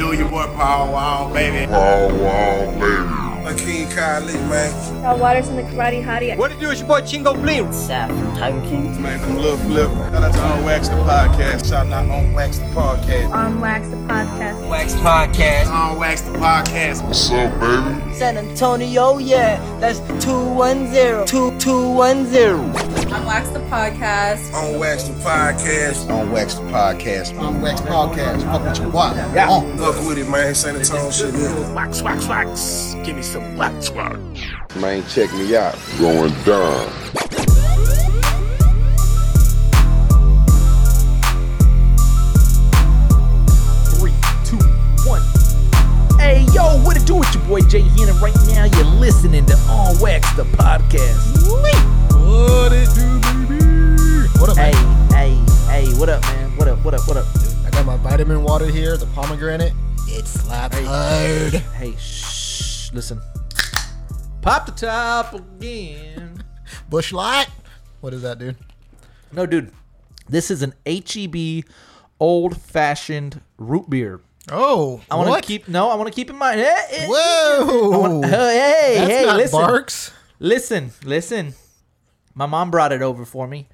do, your boy Paul Wall, baby. Wow, wow, baby. King Kylie, man. Y'all Waters and the Karate Hottie. What it do? It's your boy Chingo Bling. Sap from Tiger King. Man, from Lil Flip. Shout out to On Wax the Podcast. Shout out On Wax the Podcast. On Wax the Podcast. Wax Podcast. On Wax the Podcast. What's up, baby? San Antonio, yeah. That's 210. 2210. On Wax the Podcast. On Wax the Podcast. on Wax the Podcast. On Wax Podcast. Fuck with your wife. Yeah. Fuck with it, man. San Antonio shit. Yeah. Wax, wax, wax. Give me some wax, wax. Man, check me out. Going down. Boy Jay Heenan? Right now, you're listening to On Wax the podcast. What it do, baby? What up, Hey, man? hey, hey, what up, man? What up, what up, what up? Dude, I got my vitamin water here, the pomegranate. It slaps hard. Hey, shh, listen. Pop the top again. Busch Light. What is that, dude? No, dude, this is an HEB old fashioned root beer. Oh, I want to keep, no, I want to keep in mind. Hey, hey, Whoa. hey, That's hey, not listen. Barq's. Listen, listen. My mom brought it over for me.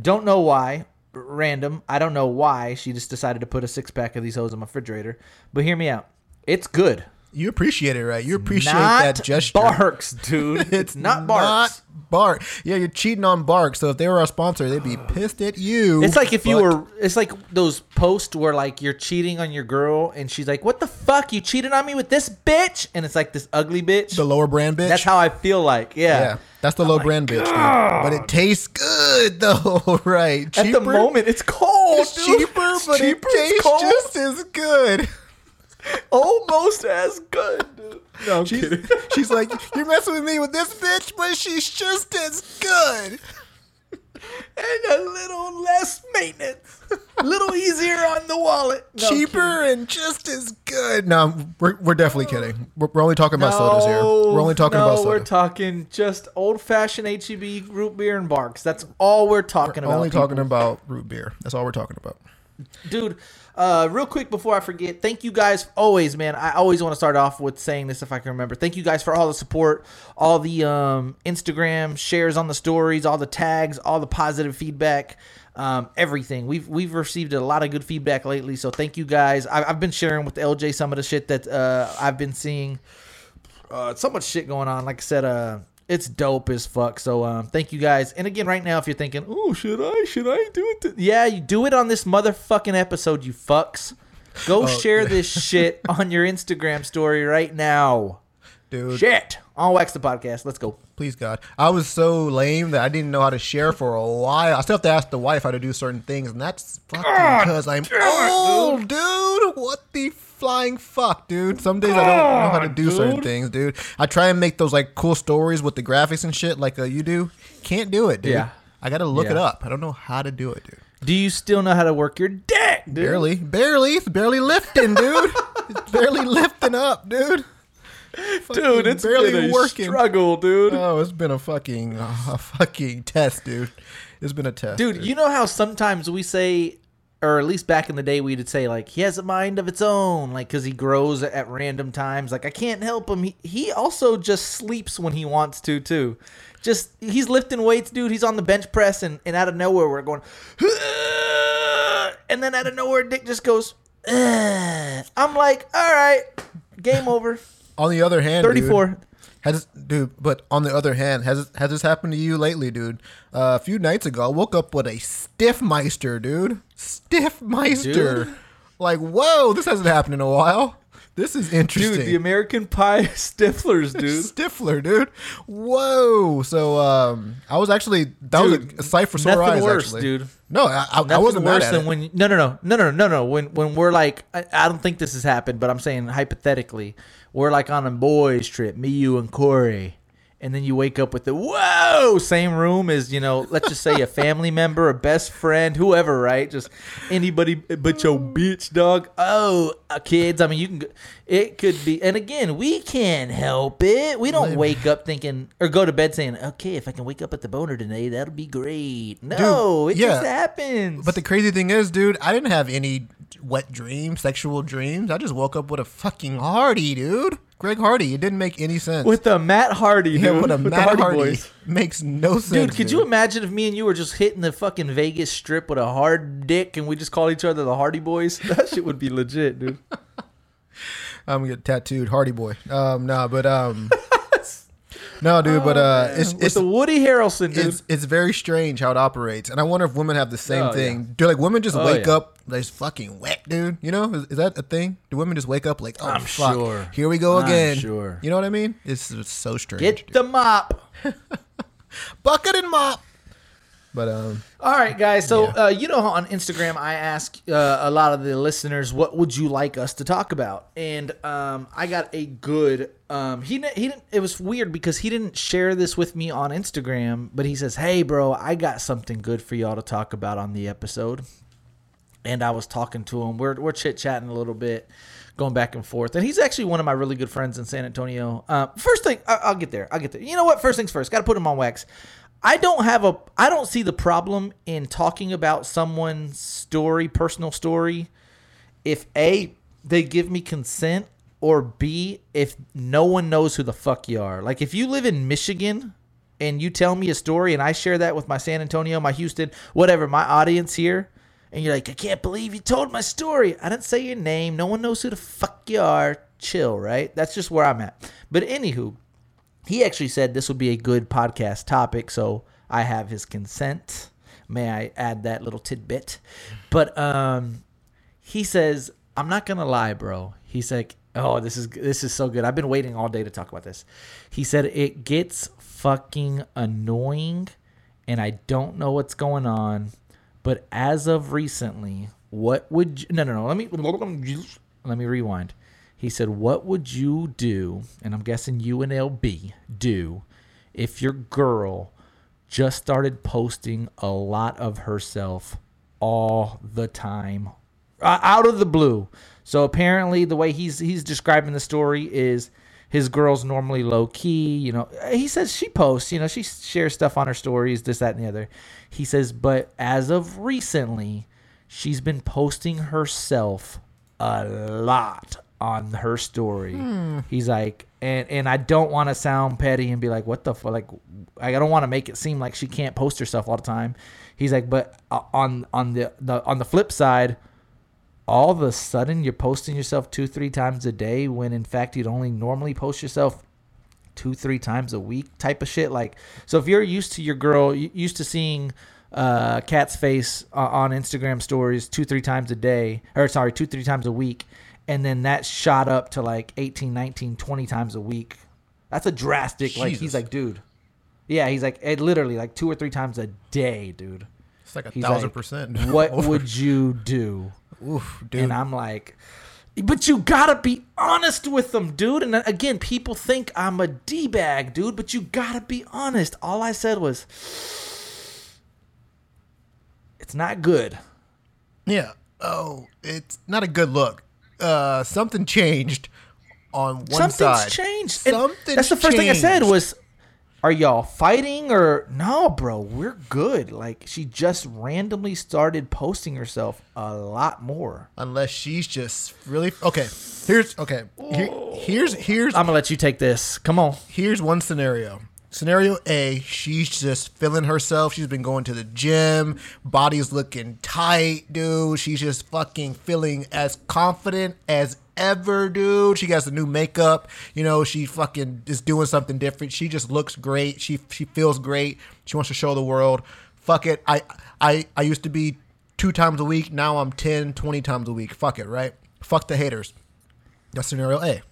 Don't know why. Random. I don't know why. She just decided to put a six pack of these hoes in my refrigerator. But hear me out. It's good. You appreciate it, right? You appreciate not that gesture. Barq's, dude. it's not Barq's. Not Barq. Yeah, you're cheating on Barq. So if they were our sponsor, they'd be pissed at you. It's like if you were. It's like those posts where like you're cheating on your girl and she's like, "What the fuck? You cheated on me with this bitch?" And it's like this ugly bitch. the lower brand bitch. That's how I feel like. Yeah. Yeah, that's the low brand bitch, dude. But it tastes good though, right? At the moment, it's cold. it's dude. cheaper, but cheaper, it tastes just as good. almost as good. Dude. No, I'm She's, kidding. she's like, you're messing with me with this bitch, but she's just as good. and a little less maintenance, a little easier on the wallet, No, Cheaper and just as good. No, we're, we're definitely kidding. We're, we're only talking about sodas here. We're only talking no, about soda. we're talking just old fashioned HEB root beer and Barq's. That's all we're talking about. We're only people. talking about root beer. That's all we're talking about. Dude. Uh, real quick before I forget, thank you guys always, man. I always want to start off with saying this if I can remember. Thank you guys for all the support, all the um, Instagram shares on the stories, all the tags, all the positive feedback, um, everything. We've we've received a lot of good feedback lately, so thank you guys. I, I've been sharing with LJ some of the shit that uh, I've been seeing. Uh, so much shit going on. Like I said, uh, it's dope as fuck. So um, thank you guys. And again, right now, if you're thinking, oh, should I? Should I do it? th-" Yeah, you do it on this motherfucking episode, you fucks. Go share this shit on your Instagram story right now. Dude, Shit. On Wax the Podcast. Let's go. please God. I was so lame that I didn't know how to share for a while. I still have to ask the wife how to do certain things, and that's fucking because I'm old, dude. What the flying fuck, dude? Some days I don't know how to do certain things, dude. I try and make those like cool stories with the graphics and shit like uh, you do. Can't do it, dude. Yeah. I gotta look it up. I don't know how to do it, dude. Do you still know how to work your dick, dude? Barely, barely. It's barely lifting, dude. it's barely lifting up, dude. Dude, it's barely been a working. struggle, dude. Oh, it's been a fucking a fucking test, dude. It's been a test, Dude, you know how sometimes we say, or at least back in the day, we'd say like he has a mind of its own, like because he grows at random times. Like I can't help him. He he also just sleeps when he wants to too. Just he's lifting weights, dude. He's on the bench press, and, and out of nowhere we're going, and then out of nowhere Dick just goes. "Ugh." I'm like, all right, game over. On the other hand, dude, 34. has dude, but on the other hand, has has this happened to you lately, dude? Uh, a few nights ago, I woke up with a Stifmeister, dude. Stifmeister. Dude. Like, whoa, this hasn't happened in a while. This is interesting. Dude, the American Pie Stiflers, dude. Stifler, dude. Whoa. So, um, I was actually that Dude, was a sight for sore nothing eyes, worse, actually. dude. No, I, I, I wasn't worse than it. when no no no no no no no when when we're like I, I don't think this has happened but I'm saying hypothetically we're like on a boys trip me you and Corey and then you wake up with the whoa! Same room as you know let's just say a family member a best friend whoever right? Just anybody but your bitch dog. Oh uh, kids i mean you can it could be and again we can't help it. We don't wake up thinking or go to bed saying okay if i can wake up at the boner today that'll be great. No Dude, it just yeah. happens. But the crazy thing is, dude, I didn't have any wet dreams, sexual dreams. I just woke up with a fucking Hardy, dude. Greg Hardy. It didn't make any sense. with the matt hardy yeah, with a with the Matt Hardy Hardy. Boys. Makes no sense. Dude, could you imagine if me and you were just hitting the fucking Vegas strip with a hard dick and we just call each other the Hardy Boys? That shit would be legit, dude. I'm gonna get tattooed, Hardy boy. Um, nah, but um, no, dude, but uh, it's With it's the Woody Harrelson, dude. it's it's very strange how it operates, and I wonder if women have the same Oh, thing. yeah. Do like women just Oh, wake yeah. up like fucking wet, dude? You know, is, is that a thing? Do women just wake up like, oh I'm fuck, sure. here we go I'm again? sure. You know what I mean? It's, it's so strange. Get dude. the mop. bucket and mop. But um, All right, guys. So uh, you know how on Instagram I ask uh, a lot of the listeners, "What would you like us to talk about?" And um, I got a good. Um, he. He didn't. It was weird because he didn't share this with me on Instagram, but he says, "Hey, bro, I got something good for y'all to talk about on the episode." And I was talking to him. We're we're chit chatting a little bit, going back and forth. And he's actually one of my really good friends in San Antonio. Uh, first thing, I, I'll get there. I'll get there. You know what? First things first. Got to put him on wax. I don't have a. I don't see the problem in talking about someone's story, personal story, if a they give me consent or b if no one knows who the fuck you are. Like if you live in Michigan and you tell me a story and I share that with my San Antonio, my Houston, whatever, my audience here, and you're like, I can't believe you told my story. I didn't say your name. No one knows who the fuck you are. Chill, right? That's just where I'm at. But anywho, he actually said this would be a good podcast topic, so I have his consent. May I add that little tidbit? But um, he says, "I'm not gonna lie, bro." He's like, "Oh, this is this is so good. I've been waiting all day to talk about this." He said it gets fucking annoying, and I don't know what's going on. But as of recently, what would you, no no no? Let me let me rewind. He said, "What would you do?" And I'm guessing you and LB do if your girl just started posting a lot of herself all the time out of the blue. So apparently, the way he's he's describing the story is his girl's normally low key. You know, he says she posts. You know, she shares stuff on her stories, this, that, and the other. He says, but as of recently, she's been posting herself a lot on her story. He's like, and and I don't want to sound petty and be like, what the fuck? Like, I don't want to make it seem like she can't post herself all the time. He's like, but uh, on on the, the on the flip side, all of a sudden you're posting yourself two three times a day when in fact you'd only normally post yourself two three times a week type of shit like so if you're used to your girl used to seeing uh cat's face uh, on instagram stories two three times a day or sorry two three times a week and then that shot up to like 18 19 20 times a week that's a drastic like he's like dude yeah he's like it literally like two or three times a day dude it's like a He's thousand like, percent. what would you do Oof, dude. and I'm like, but you gotta be honest with them, dude. And again, people think I'm a d bag, dude. But you gotta be honest. All I said was, it's not good. Yeah. Oh, it's not a good look. Uh, something changed on one Something's side. changed. And Something's that's the first thing I said was, are y'all fighting or no, bro? We're good. Like she just randomly started posting herself a lot more. unless she's just really okay. Here's okay. Here, here's here's I'm gonna let you take this. Come on. here's one scenario. Scenario A, she's just feeling herself. She's been going to the gym, body's looking tight, dude. She's just fucking feeling as confident as ever, dude. She got the new makeup, you know, she fucking is doing something different. She just looks great. She she feels great. She wants to show the world. Fuck it. I I I used to be two times a week. Now I'm 10, 20 times a week. Fuck it, right? Fuck the haters. That's scenario A.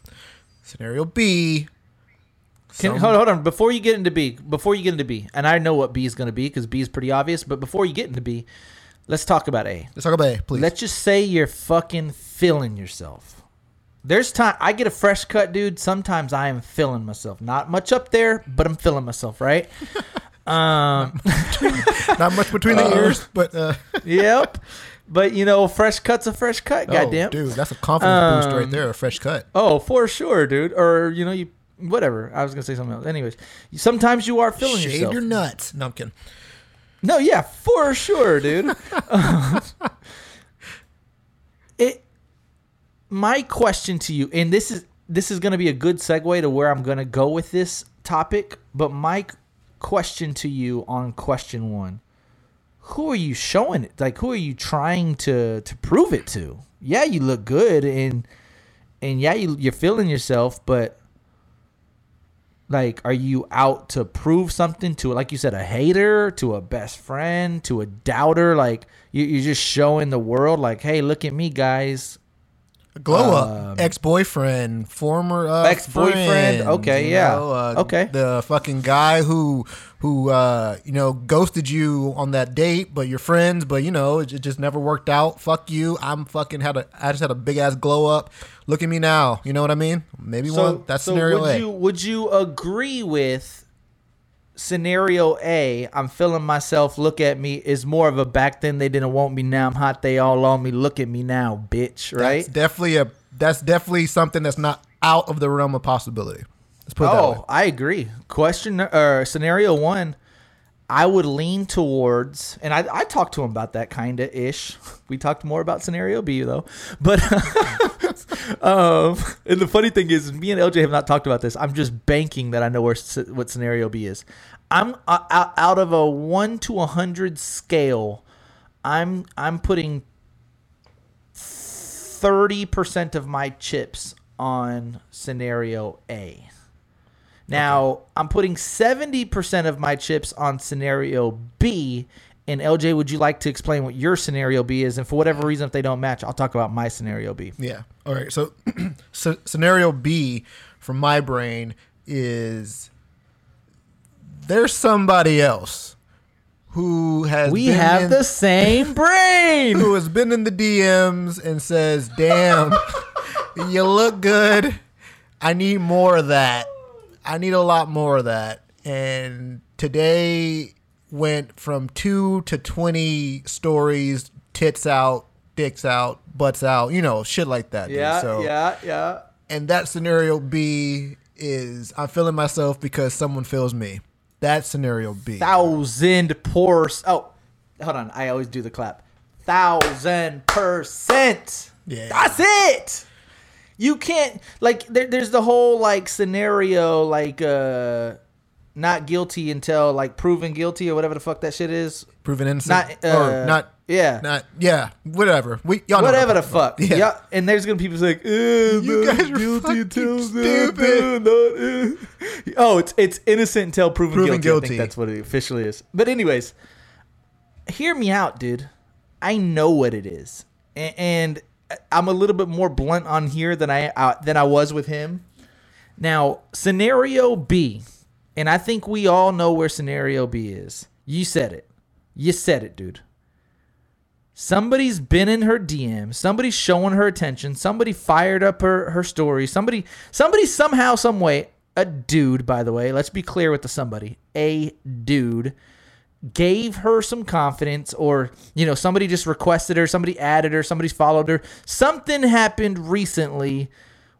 Scenario B, Can, hold, hold on. Before you get into B, before you get into B, and I know what B is going to be because B is pretty obvious. But before you get into B, let's talk about A. let's talk about A, please. Let's just say you're fucking feeling yourself. There's time I get a fresh cut, dude. Sometimes I am feeling myself. Not much up there, but I'm feeling myself, right? um, Not much between the ears, but uh, yep. But you know, fresh cut's a fresh cut. oh, Goddamn. dude, that's a confidence boost right Um, there. A fresh cut. Oh, for sure, dude. Or you know, you whatever. I was gonna say something else. Anyways, sometimes you are feeling Shave yourself. your nuts. No, No, yeah, for sure, dude. it. My question to you, and this is this is going to be a good segue to where I'm going to go with this topic. But my question to you on question one: Who are you showing it? Like, who are you trying to to prove it to? Yeah, you look good, and and yeah, you, you're feeling yourself, but like are you out to prove something to like you said a hater to a best friend to a doubter like you, you're just showing the world like hey look at me guys Glow Um, up, ex boyfriend, former uh, Ex-boyfriend, okay, yeah. know, uh, Okay. The fucking guy who who uh, you know ghosted you on that date, but you're friends, but you know it, it just never worked out. Fuck you. I'm fucking had a I just had a big ass glow up. Look at me now. You know what I mean? Maybe one. That's scenario would A. you would you agree with scenario A I'm feeling myself look at me is more of a back then they didn't want me now I'm hot they all on me look at me now bitch right That's definitely a. That's definitely something that's not out of the realm of possibility. Let's put it that way. Oh, I agree. Question or scenario one, I would lean towards, and I, I talked to him about that kind of ish. We talked more about scenario B though, but um, and the funny thing is, me and LJ have not talked about this. I'm just banking that I know where what scenario B is. I'm uh, out, out of a one to a hundred scale. I'm I'm putting thirty percent of my chips on scenario A. Now I'm putting seventy percent of my chips on scenario B. And LJ, would you like to explain what your scenario B is? And for whatever reason, if they don't match, I'll talk about my scenario B. Yeah. All right. So, so scenario B from my brain is there's somebody else who has We have in- the same brain. who has been in the DMs and says, "Damn, you look good. I need more of that. I need a lot more of that." And today went from 2 to 20 stories, tits out, dicks out, butts out, you know, shit like that. dude. Yeah, So, yeah, yeah. And that scenario B is I'm feeling myself because someone feels me. That scenario B. Thousand percent. Oh, hold on. I always do the clap. Thousand percent. Yeah. That's it. You can't like there, there's the whole like scenario like uh not guilty until like proven guilty or whatever the fuck that shit is. Proven innocent. Not uh, or not yeah. Not yeah, whatever. We y'all Whatever what the fuck. Yeah. And there's gonna be people like, You guys are guilty until stupid. eh. Oh, it's it's innocent until proven, Proven guilty. I think that's what it officially is. But anyways, hear me out, dude. I know what it is, A- and I'm a little bit more blunt on here than I uh, than I was with him. Now, scenario B, and I think we all know where scenario B is. You said it. You said it, dude. Somebody's been in her DM. Somebody's showing her attention. Somebody fired up her her story. Somebody somebody somehow some way a dude by the way. Let's be clear with the somebody. A dude gave her some confidence or you know somebody just requested her, somebody added her, somebody's followed her. Something happened recently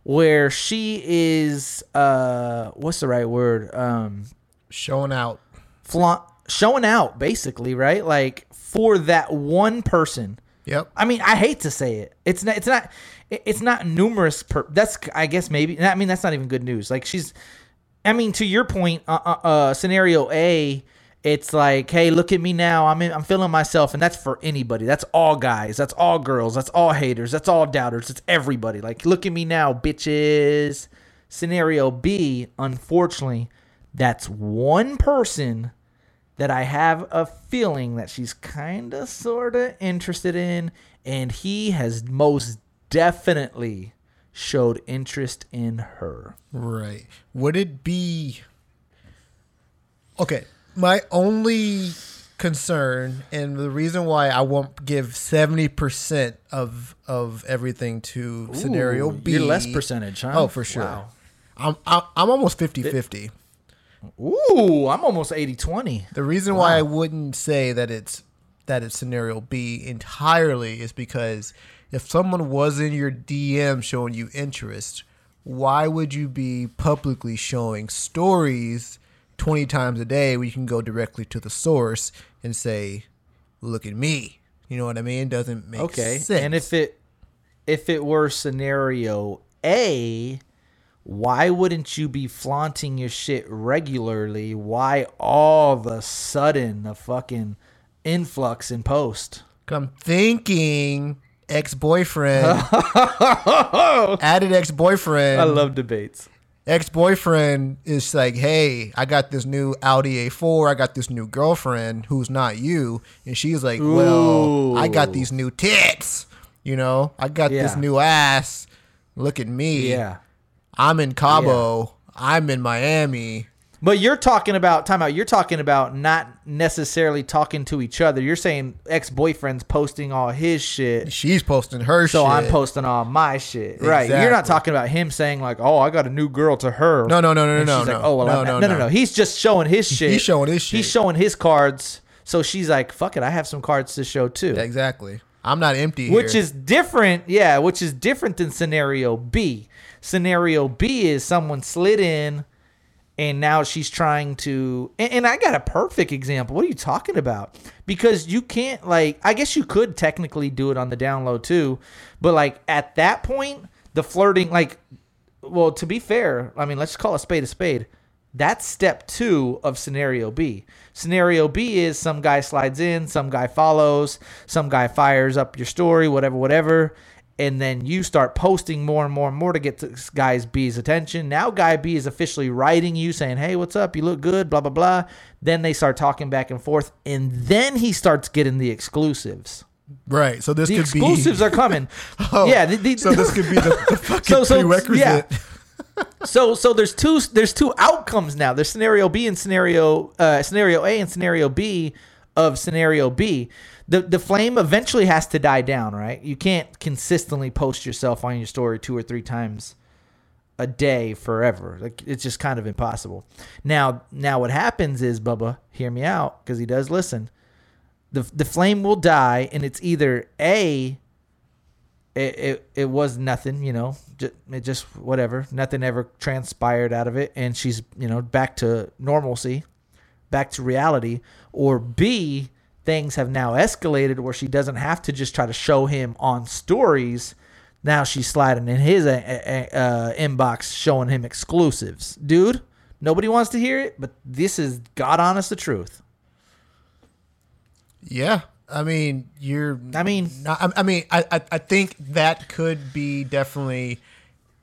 where she is uh what's the right word? Um Showing out. flaunt showing out basically, right? Like for that one person. Yep. I mean, I hate to say it. It's not. It's not. It's not numerous. Per, that's. I guess maybe. I mean, that's not even good news. Like she's. I mean, to your point, uh, uh, uh, scenario A, it's like, hey, look at me now. I'm in, I'm feeling myself, and that's for anybody. That's all guys. That's all girls. That's all haters. That's all doubters. It's everybody. Like, look at me now, bitches. Scenario B, unfortunately, that's one person that I have a feeling that she's kind of sort of interested in, and he has most definitely showed interest in her. Right. Would it be Okay. My only concern, and the reason why I won't give seventy percent of of everything to scenario B. less percentage, huh? Oh, for sure. Wow. I'm I'm, I'm almost 50-50. Ooh, I'm almost 80-20. The reason why I wouldn't say that it's that it's scenario B entirely is because if someone was in your DM showing you interest, why would you be publicly showing stories 20 times a day where you can go directly to the source and say, "Look at me." You know what I mean? Doesn't make Okay. sense. And if it if it were scenario A, why wouldn't you be flaunting your shit regularly? Why all of a sudden a fucking influx in post? I'm thinking ex-boyfriend added ex-boyfriend I love debates. Ex-boyfriend is like, "Hey, I got this new Audi A4. I got this new girlfriend who's not you." And she's like, "Well, I got these new tits. You know, I got this new ass. Look at me. Yeah. I'm in Cabo. I'm in Miami. But you're talking about time out. You're talking about not necessarily talking to each other. You're saying ex boyfriend's posting all his shit. She's posting her So shit. I'm posting all my shit. Right. You're not talking about him saying like, "Oh, I got a new girl to her." No, no, no, no, And no, she's no. like, "Oh, well, No, I'm no, no, no, no. no." He's just showing his shit. He's showing his shit. He's showing his cards. So she's like, "Fuck it, I have some cards to show too." exactly. I'm not empty Which here. is different, yeah, which is different than scenario B. Scenario B is someone slid in and now she's trying to and, and I got a perfect example. What are you talking about? Because you can't like I guess you could technically do it on the download too, but like at that point, the flirting like well, to be fair, I mean, let's call a spade a spade. That's step two of scenario B. Scenario B is some guy slides in, some guy follows, some guy fires up your story, whatever, whatever. And then you start posting more and more and more to get this guy's B's attention. Now, guy B is officially writing you saying, Hey, what's up? You look good, blah, blah, blah. Then they start talking back and forth. And then he starts getting the exclusives. right. So this The could exclusives be are coming. Oh, yeah. The, the, so this could be the, the fucking So- so, prerequisite. yeah. so so there's two there's two outcomes now. There's scenario B and scenario uh, scenario A and scenario B of scenario B. The the flame eventually has to die down, right? You can't consistently post yourself on your story two or three times a day forever. Like it's just kind of impossible. Now now what happens is Bubba, hear me out because he does listen. The the flame will die and it's either A it, it, it was nothing, you know, just, it just whatever. Nothing ever transpired out of it. And she's, you know, back to normalcy, back to reality. Or B, things have now escalated where she doesn't have to just try to show him on stories. Now she's sliding in his uh, uh, uh, inbox showing him exclusives. Dude, nobody wants to hear it, but this is God honest the truth. Yeah, I mean, you're. I mean, not, I, I mean, I, I I think that could be definitely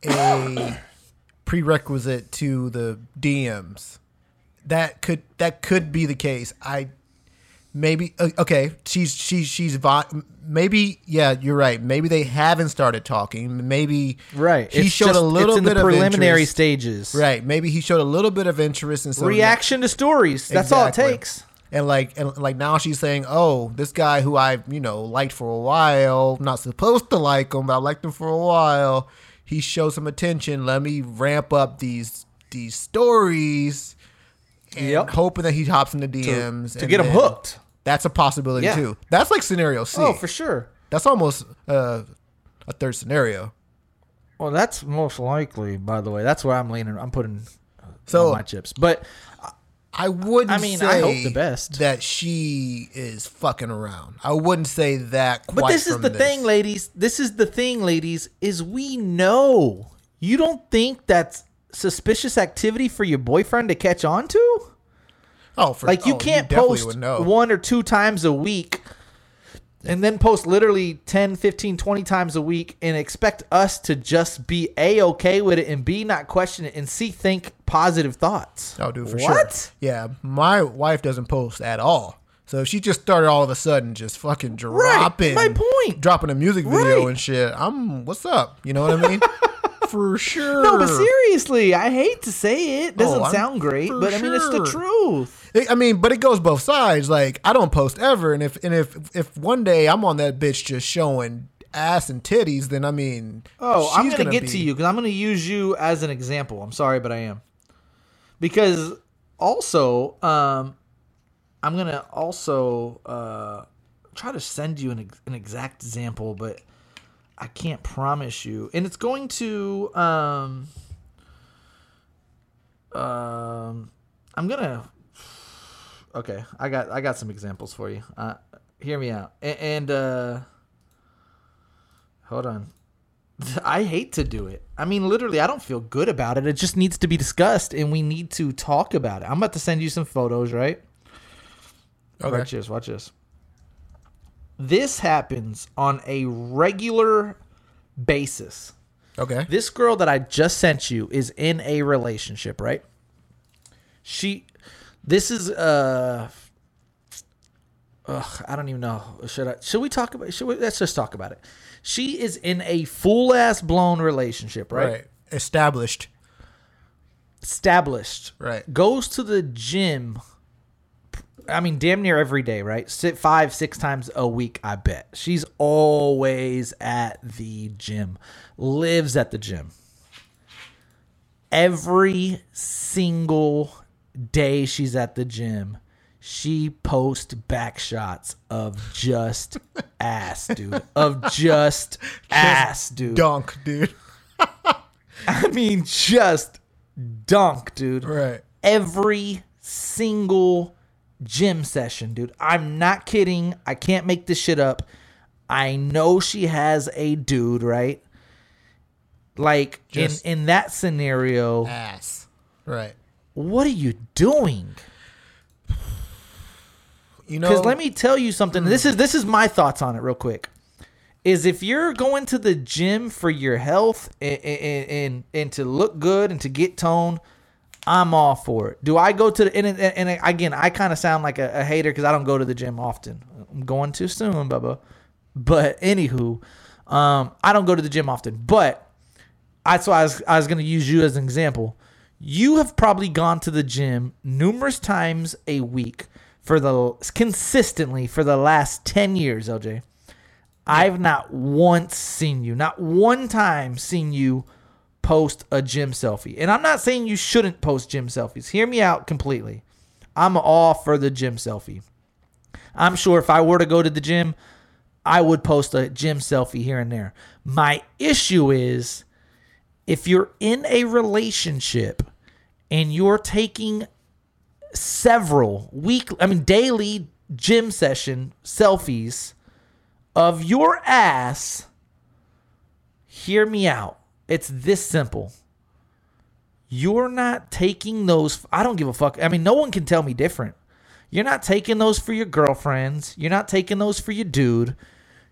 a prerequisite to the DMs. That could that could be the case. I maybe uh, okay. She's she's she's vi- maybe yeah. You're right. Maybe they haven't started talking. Maybe right. He showed just- a little in bit the of preliminary interest. stages. Right. Maybe he showed a little bit of interest in some Reaction to stories. That's all it takes. And like and like now she's saying, "Oh, this guy who I you know liked for a while, not supposed to like him, but I liked him for a while. He showed some attention. Let me ramp up these these stories, and Yep. hoping that he hops in the DMs to and get him hooked. That's a possibility Yeah. too. That's like scenario C. Oh, for sure. That's almost uh, a third scenario. Well, that's most likely. By the way, that's where I'm leaning. I'm putting So all my chips. But I wouldn't. I mean, say I hope the best. that she is fucking around. I wouldn't say that. Quite but this is the this. thing, ladies. This is the thing, ladies. Is we know you don't think that's suspicious activity for your boyfriend to catch on to. Oh, for, Like you oh, can't definitely post one or two times a week and then post literally 10, 15, 20 times a week and expect us to just be A okay with it and B not question it and C think positive thoughts. Oh, dude, for what? sure. Yeah, my wife doesn't post at all. So if she just started all of a sudden just fucking dropping, my point. dropping a music video Right. and shit. I'm, what's up? You know what I mean? for sure. No, but seriously, I hate to say it. Doesn't Oh, sound great, but I mean it's the truth. I mean, but it goes both sides. Like I don't post ever, and if and if if one day I'm on that bitch just showing ass and titties, then I mean, Oh, I'm she's gonna, get be- to you because I'm gonna use you as an example. I'm sorry, but I am because also um, I'm gonna also uh, try to send you an an exact example, but I can't promise you. And it's going to um, um, I'm gonna. Okay, I got I got some examples for you. Uh, hear me out, A- and uh, hold on. I hate to do it. I mean, literally, I don't feel good about it. It just needs to be discussed, and we need to talk about it. I'm about to send you some photos, right? Okay. Watch this. Watch this. This happens on a regular basis. Okay. This girl that I just sent you is in a relationship, right? She, this is uh, ugh, I don't even know. Should I? Should we talk about? Should we? Let's just talk about it. She is in a full ass blown relationship, right? Right. Established. Established. Right. Goes to the gym. I mean, damn near every day, right? Sit five, six times a week. I bet she's always at the gym. Lives at the gym. Every single day she's at the gym, she posts back shots of just ass, dude. Of just ass, dude. Dunk, dude. I mean, just dunk, dude. Right. Every single gym session, dude. I'm not kidding. I can't make this shit up. I know she has a dude, right? Like Just- in in that scenario, Ass. Right. what are you doing? You know. Because let me tell you something. This hmm. is this is my thoughts on it, real quick. Is if you're going to the gym for your health and and, and, and to look good and to get toned, I'm all for it. Do I go to the and, and, and again? I kind of sound like a, a hater because I don't go to the gym often. I'm going too soon, Bubba. But anywho, um, I don't go to the gym often. But that's why I was, I was going to use you as an example. You have probably gone to the gym numerous times a week for the consistently for the last 10 years, LJ. I've not once seen you, not one time seen you post a gym selfie. And I'm not saying you shouldn't post gym selfies. Hear me out completely. I'm all for the gym selfie. I'm sure if I were to go to the gym, I would post a gym selfie here and there. My issue is if you're in a relationship and you're taking several week I mean daily gym session selfies of your ass, hear me out. It's this simple. You're not taking those I don't give a fuck. I mean no one can tell me different. You're not taking those for your girlfriends. You're not taking those for your dude.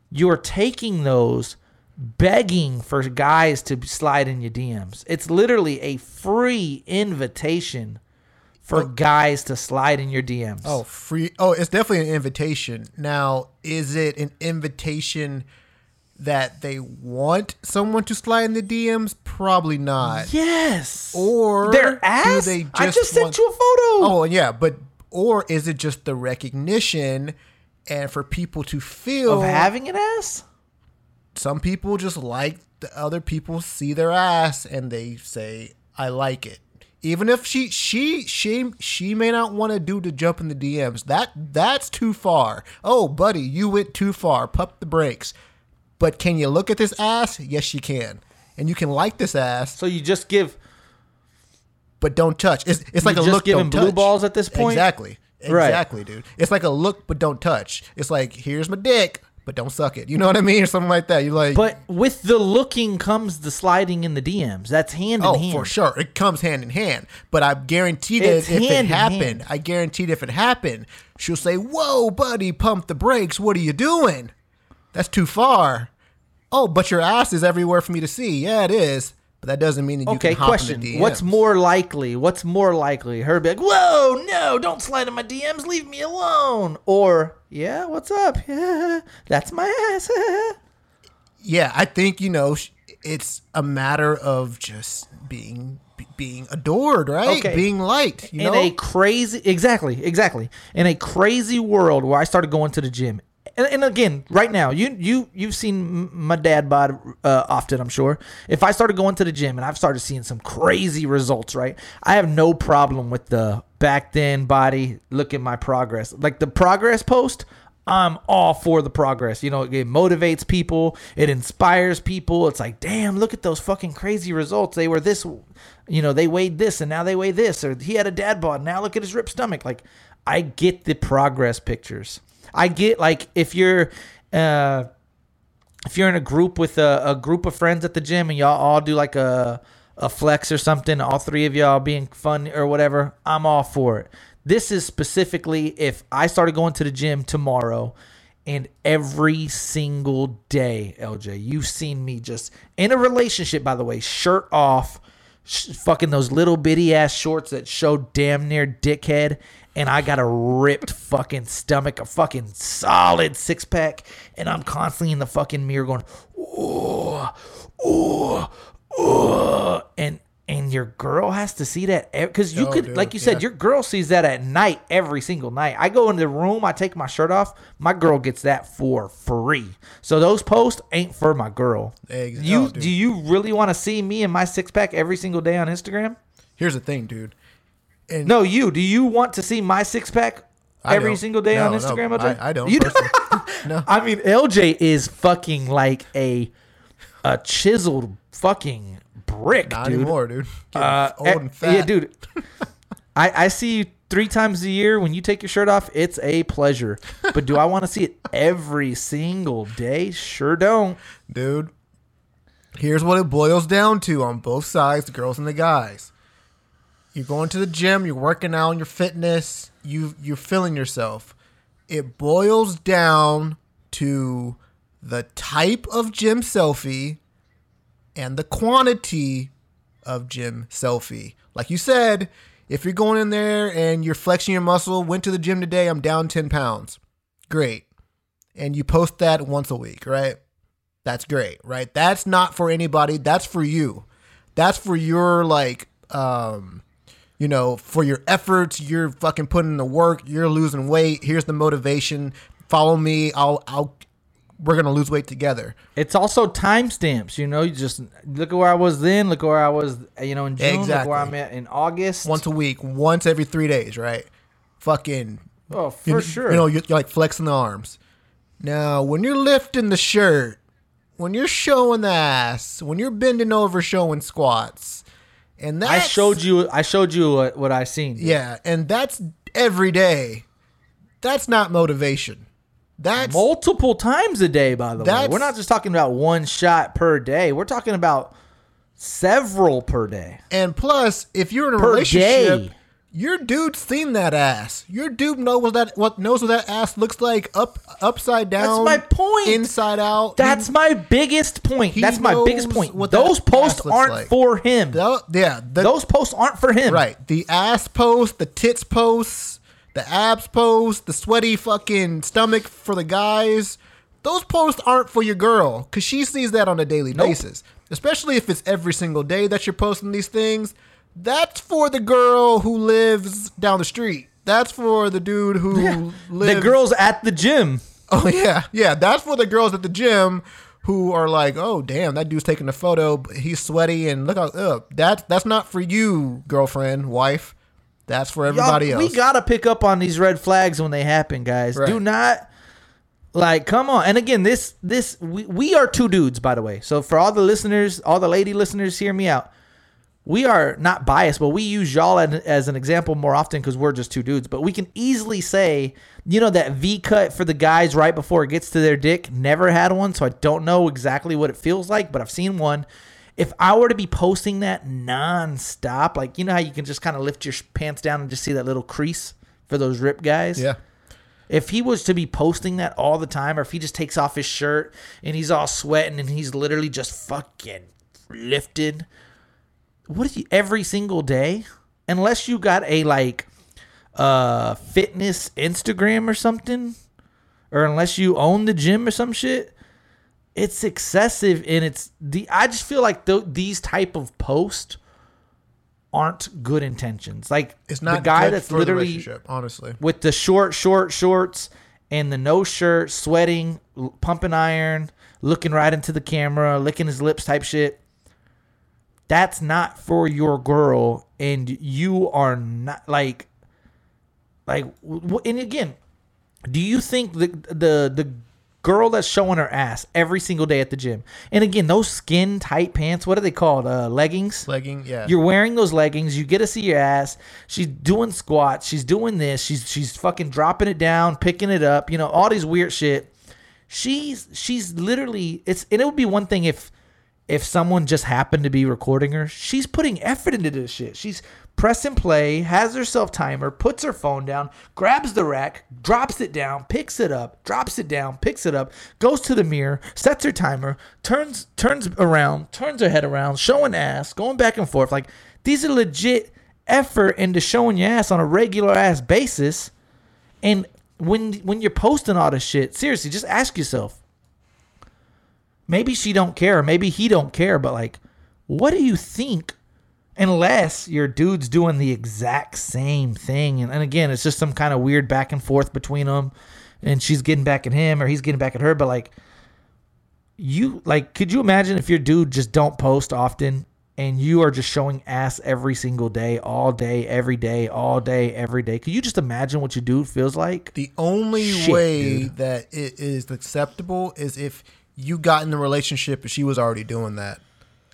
You're taking those begging for guys to slide in your DMs. It's literally a free invitation for oh. guys to slide in your DMs. Oh, free. Oh, it's definitely an invitation. Now, is it an invitation that they want someone to slide in the DMs? Probably not. yes. Or their ass. do they I just just sent you a photo. Oh, yeah, but or is it just the recognition and for people to feel of having an ass. some people just like the other people see their ass and they say I like it. Even if she she she she may not want to do the jump in the DMs. That that's too far. Oh, buddy, you went too far. Pup the brakes. But can you look at this ass? Yes, you can. And you can like this ass, So you just give but don't touch. It's it's like a just look. giving don't blue touch. balls at this point? Exactly. Right. Exactly, dude. It's like a look, but don't touch. It's like here's my dick, but don't suck it. You know what I mean, or something like that. You like, But with the looking comes the sliding in the DMs. That's hand in Oh, hand. for sure. It comes hand in hand. But I guarantee that It's if it in happened, hand. I guaranteed if it happened, she'll say, Whoa, buddy, pump the brakes. What are you doing? That's too far. Oh, but your ass is everywhere for me to see. Yeah, it is. But that doesn't mean that you Okay, can hop question. in the DMs. What's more likely? What's more likely? Her be like, "Whoa, no, don't slide in my DMs. Leave me alone." Or, "Yeah, what's up? Yeah, that's my ass." Yeah, I think, you know, it's a matter of just being being adored, right? Okay. Being liked. You in know, a crazy exactly exactly in a crazy world where i started going to the gym and, and again right now you you you've seen my dad bod uh, often i'm sure if i started going to the gym and i've started seeing some crazy results right i have no problem with the back then body look at my progress like the progress post I'm all for the progress. You know, it motivates people, it inspires people. It's like, damn, look at those fucking crazy results. They were this, you know, they weighed this and now they weigh this, or he had a dad bod. Now look at his ripped stomach. Like, I get the progress pictures. I get like if you're, uh, if you're in a group with a, a group of friends at the gym and y'all all do like a a flex or something, all three of y'all being fun or whatever, I'm all for it. This is specifically if I started going to the gym tomorrow and every single day, LJ, you've seen me just in a relationship, by the way, shirt off, sh- fucking those little bitty ass shorts that show damn near dickhead, and I got a ripped fucking stomach, a fucking solid six pack, and I'm constantly in the fucking mirror going, oh, oh, oh, and and your girl has to see that because you Oh, could, dude, like you said, yeah. your girl sees that at night every single night. I go into the room, I take my shirt off, my girl gets that for free. So those posts ain't for my girl. You do you really want to see me and my six pack every single day on Instagram? here's the thing, dude. And No, you. Do you want to see my six pack every single day No, on no, Instagram? LJ? I, I don't. You personally. no. I mean, LJ is fucking like a a chiseled fucking brick, Not dude. anymore, dude. Getting Uh, old eh, and fat. Yeah, dude. I, I see you three times a year when you take your shirt off. It's a pleasure. But do I want to see it every single day? Sure don't. dude. Here's what it boils down to on both sides, the girls and the guys. You're going to the gym, you're working out on your fitness, you you're feeling yourself. It boils down to the type of gym selfie and the quantity of gym selfie. Like you said, if you're going in there and you're flexing your muscle, went to the gym today, I'm down 10 pounds. Great. And you post that once a week, right? That's great, right? That's not for anybody. That's for you. That's for your like um you know, for your efforts, you're fucking putting in the work, you're losing weight. Here's the motivation. Follow me. I'll I'll we're going to lose weight together. It's also timestamps. You know, you just look at where I was then. Look where I was, you know, in June. Look Exactly. where I'm at in August. Once a week, once every 3 days, right? Fucking oh, for you, sure. You know, you're, you're like flexing the arms. Now, when you're lifting the shirt, when you're showing the ass, when you're bending over showing squats, and that I showed you. I showed you what, what I seen. dude. Yeah, and that's every day. That's not motivation. That's multiple times a day. By the way, we're not just talking about one shot per day. We're talking about several per day. and plus, if you're in a Per relationship, day. Your dude's seen that ass. Your dude knows what that what knows what that ass looks like up upside down. That's my point. Inside out. That's my biggest point. That's my biggest point. what Those posts aren't like. for him. Tho- yeah, the, Those posts aren't for him. Right. The ass post, the tits posts, the abs post, the sweaty fucking stomach for the guys. Those posts aren't for your girl because she sees that on a daily Nope. basis. Especially if it's every single day that you're posting these things. That's for the girl who lives down the street. That's for the dude who lives. The girls at the gym. Oh yeah, yeah. That's for the girls at the gym who are like, "Oh damn, that dude's taking a photo. but He's sweaty and look how. That's that's not for you, girlfriend, wife. That's for everybody Y'all, else." We gotta pick up on these red flags when they happen, guys. Right. Do not like come on. And again, this this we, we are two dudes, by the way. So for all the listeners, all the lady listeners, hear me out. We are not biased, but we use y'all as, an example more often because we're just two dudes. But we can easily say, you know, that V cut for the guys right before it gets to their dick. Never had one, so I don't know exactly what it feels like, but I've seen one. If I were to be posting that nonstop, like you know how you can just kind of lift your pants down and just see that little crease for those rip guys. yeah, If he was to be posting that all the time, or if he just takes off his shirt and he's all sweating and he's literally just fucking lifted, what is he every single day? Unless you got a like uh fitness Instagram or something, or unless you own the gym or some shit. it's excessive and it's the I just feel like th- these type of posts aren't good intentions. Like It's not the guy that's literally honestly. with the short, short shorts and the no shirt, sweating, pumping iron, looking right into the camera, licking his lips type shit. That's not for your girl, and you are not like, like, and again, do you think the the the girl that's showing her ass every single day at the gym, and again, those skin tight pants, what are they called? Uh, leggings. Legging, yeah. You're wearing those leggings. You get to see your ass. She's doing squats. She's doing this. She's she's fucking dropping it down, picking it up. You know all these weird shit. She's she's literally it's and it would be one thing if if someone just happened to be recording her. She's putting effort into this shit. She's pressing play, has herself timer, puts her phone down, grabs the rack, drops it down, picks it up, drops it down, picks it up, goes to the mirror, sets her timer, turns turns around, turns her head around, showing ass, going back and forth. Like these are legit effort into showing your ass on a regular ass basis. And when when you're posting all this shit, seriously, just ask yourself. Maybe she don't care, maybe he don't care, but like, what do you think unless your dude's doing the exact same thing? And, and again it's just some kind of weird back and forth between them and she's getting back at him or he's getting back at her but like you like could you imagine if your dude just don't post often and you are just showing ass every single day all day every day all day every day? Could you just imagine what your dude feels like? The only Shit, way dude. that it is acceptable is if you got in the relationship and she was already doing that.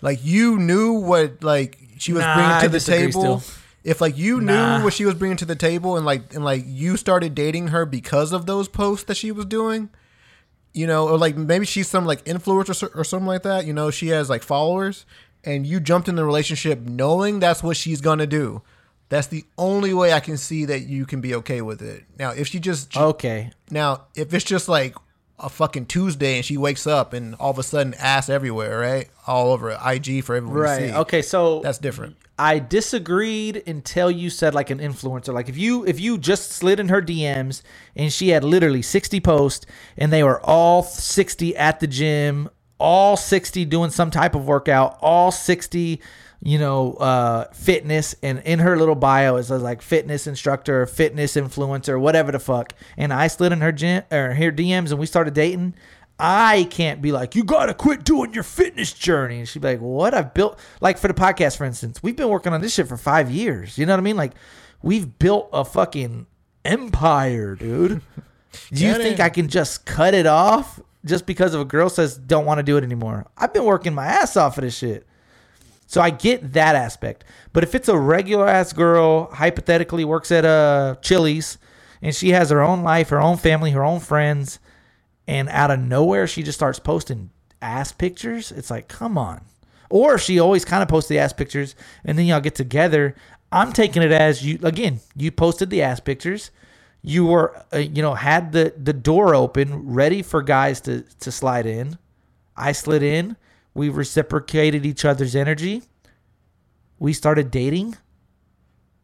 Like you knew what like she was Nah, bringing to the table. still. If like you Nah. knew what she was bringing to the table and like and like you started dating her because of those posts that she was doing, you know, or like maybe she's some like influencer or, or something like that. You know, she has like followers, and you jumped in the relationship knowing that's what she's gonna do. That's the only way I can see that you can be okay with it. Now, if she just okay now, if it's just like a fucking Tuesday and she wakes up and all of a sudden ass everywhere, right? All over IG for everyone to right see. okay so That's different. I disagreed until you said like an influencer. Like if you if you just slid in her DMs and she had literally 60 posts and they were all 60 at the gym, all 60 doing some type of workout, all 60 you know uh fitness and in her little bio it says like fitness instructor, fitness influencer, whatever the fuck. And I slid in her gym or her DMs and we started dating. I can't be like, you gotta quit doing your fitness journey. And she'd be like, what? I've built, like for the podcast, for instance, we've been working on this shit for five years. You know what I mean? Like, we've built a fucking empire, dude. Do you think. I can just cut it off just because of a girl says don't want to do it anymore? I've been working my ass off for this shit. So I get that aspect. But if it's a regular ass girl, hypothetically works at a Chili's, and she has her own life, her own family, her own friends, and out of nowhere she just starts posting ass pictures, it's like, come on. Or she always kind of posts the ass pictures, and then y'all get together. I'm taking it as you again. You posted the ass pictures. You were, uh, you know, had the the door open, ready for guys to to slide in. I slid in. We reciprocated each other's energy. We started dating.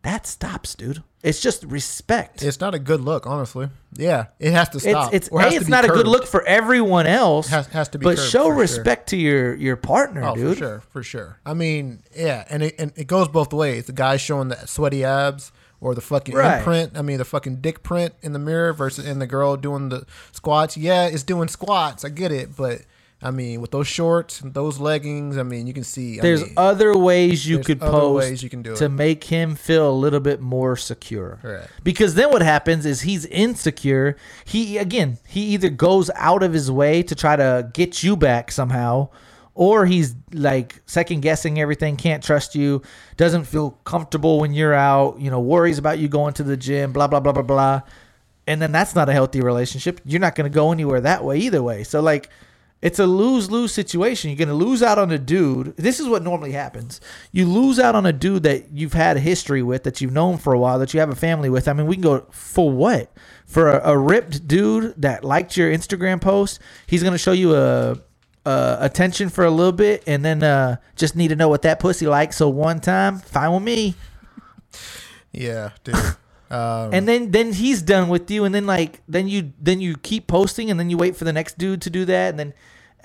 That stops, dude. It's just respect. It's not a good look, honestly. Yeah, it has to stop. It's it's or has a, it's not a good look for everyone else. Has- has to be but show for sure. respect to your your partner, Oh, dude. for sure, for sure. I mean, yeah, and it, and it goes both ways. The guy showing the sweaty abs or the fucking Right. imprint. I mean, the fucking dick print in the mirror versus and the girl doing the squats. Yeah, it's doing squats. I get it, but I mean, with those shorts and those leggings, I mean, you can see. I There's mean, other ways you could ways you can do to it. make him feel a little bit more secure. Correct. Because then what happens is he's insecure. He again, he either goes out of his way to try to get you back somehow, or he's like second guessing everything, can't trust you, doesn't feel comfortable when you're out, you know, worries about you going to the gym, blah blah blah blah blah. And then that's not a healthy relationship. You're not going to go anywhere that way either way. So like it's a lose lose situation. You're going to lose out on a dude. This is what normally happens. You lose out on a dude that you've had a history with, that you've known for a while, that you have a family with. I mean, we can go for what? For a, a ripped dude that liked your Instagram post, he's going to show you a, a attention for a little bit and then uh, just need to know what that pussy likes. So one time, fine with me. yeah, dude. Um, and then then he's done with you and then like then you then you keep posting and then you wait for the next dude to do that and then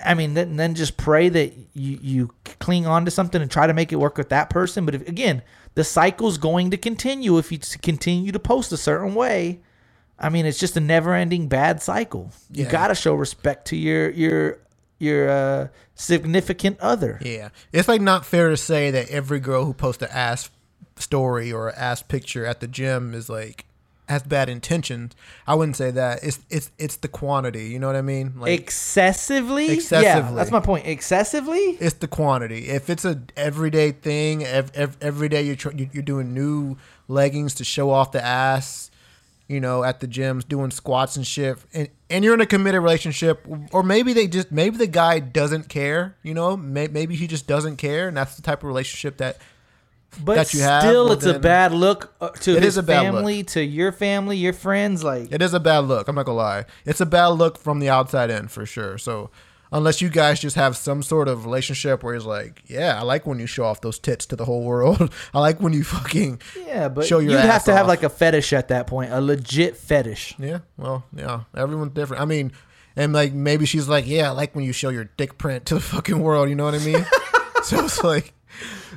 I mean, then, then just pray that you, you cling on to something and try to make it work with that person. But if, again, the cycle's going to continue if you continue to post a certain way. I mean, it's just a never-ending bad cycle. You Yeah. got to show respect to your your your uh, significant other. Yeah, it's like not fair to say that every girl who posts an ass story or an ass picture at the gym is like has bad intentions. I wouldn't say that. It's it's it's the quantity. You know what I mean? Like excessively, yeah, Excessively. that's my point. Excessively, it's the quantity. If it's a everyday thing, ev- ev- every day you're tr- you- you're doing new leggings to show off the ass, you know, at the gyms, doing squats and shit, and and you're in a committed relationship, or maybe they just maybe the guy doesn't care, you know, May- maybe he just doesn't care, and that's the type of relationship that but that you have, still, well, it's a bad look uh, to It his is a bad look. family, to your family, your friends. Like, it is a bad look. I'm not gonna lie, it's a bad look from the outside in for sure. So. Unless you guys just have some sort of relationship where he's like, yeah, I like when you show off those tits to the whole world. I like when you fucking yeah, but show your you'd have to have like a fetish at that point, a legit fetish. Yeah, well, yeah, everyone's different. I mean, and like maybe she's like, yeah, I like when you show your dick print to the fucking world. You know what I mean? so it's like,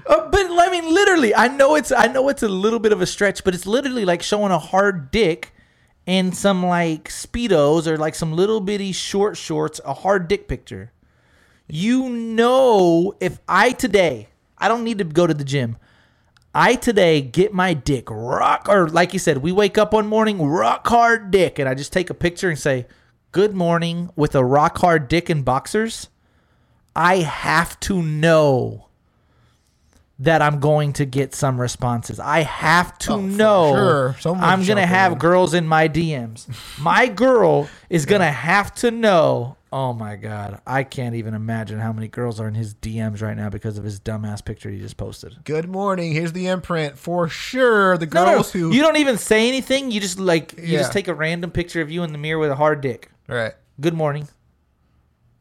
Uh, but I mean, literally, I know it's I know it's a little bit of a stretch, but it's literally like showing a hard dick and some like speedos or like some little bitty short shorts, a hard dick picture. You know, if I today, I don't need to go to the gym. I today get my dick rock, or like you said, we wake up one morning, rock hard dick, and I just take a picture and say, "Good morning" with a rock hard dick and boxers. I have to know that I'm going to get some responses. I have to Oh, know sure. I'm going to have in. girls in my DMs. My girl is going to have to know. Oh my God. I can't even imagine how many girls are in his DMs right now because of his dumbass picture he just posted. good morning. Here's the imprint for sure. The No, no, girls who, you don't even say anything. You just like, you Yeah. just take a random picture of you in the mirror with a hard dick. right? Good morning.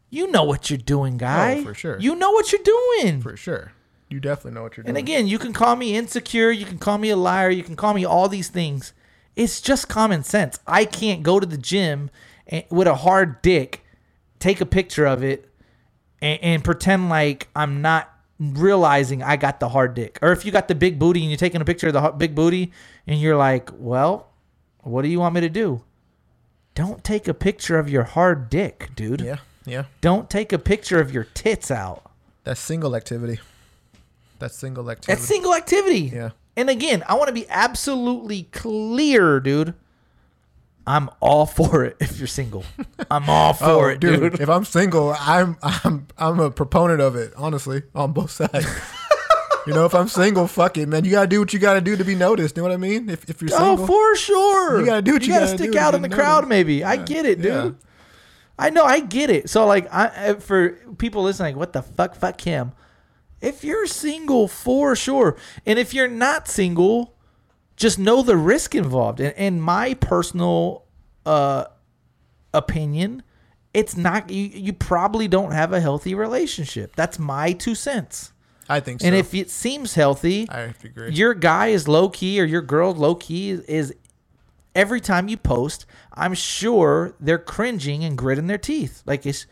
You know what you're doing, oh, guy. Oh, for sure. You know what you're doing. For sure, you definitely know what you're doing. And again, you can call me insecure, you can call me a liar, you can call me all these things. It's just common sense. I can't go to the gym and, with a hard dick, take a picture of it, and, and pretend like I'm not realizing I got the hard dick. Or if you got the big booty and you're taking a picture of the big booty and you're like, well, what do you want me to do? Don't take a picture of your hard dick, dude. yeah, yeah. Don't take a picture of your tits out. That's single activity. That's single activity. That's single activity. Yeah. And again, I want to be absolutely clear, dude. I'm all for it if you're single. I'm all for Oh, it, dude, dude. If I'm single, I'm I'm I'm a proponent of it. Honestly, on both sides. you know, if I'm single, fuck it, man. You gotta do what you gotta do to be noticed. You know what I mean? If if you're single, Oh, single, for sure. You gotta do what you gotta gotta stick out in the crowd, noticed. maybe. I get it, dude. yeah. I know, I get it. So, like, I for people listening, like, what the fuck, fuck him. If you're single, for sure, and if you're not single, just know the risk involved. And, and my personal uh, opinion, it's not. You, you probably don't have a healthy relationship. That's my two cents. I think so. And if it seems healthy, I agree. your guy is low key or your girl low key is, is every time you post, I'm sure they're cringing and gritting their teeth. Like it's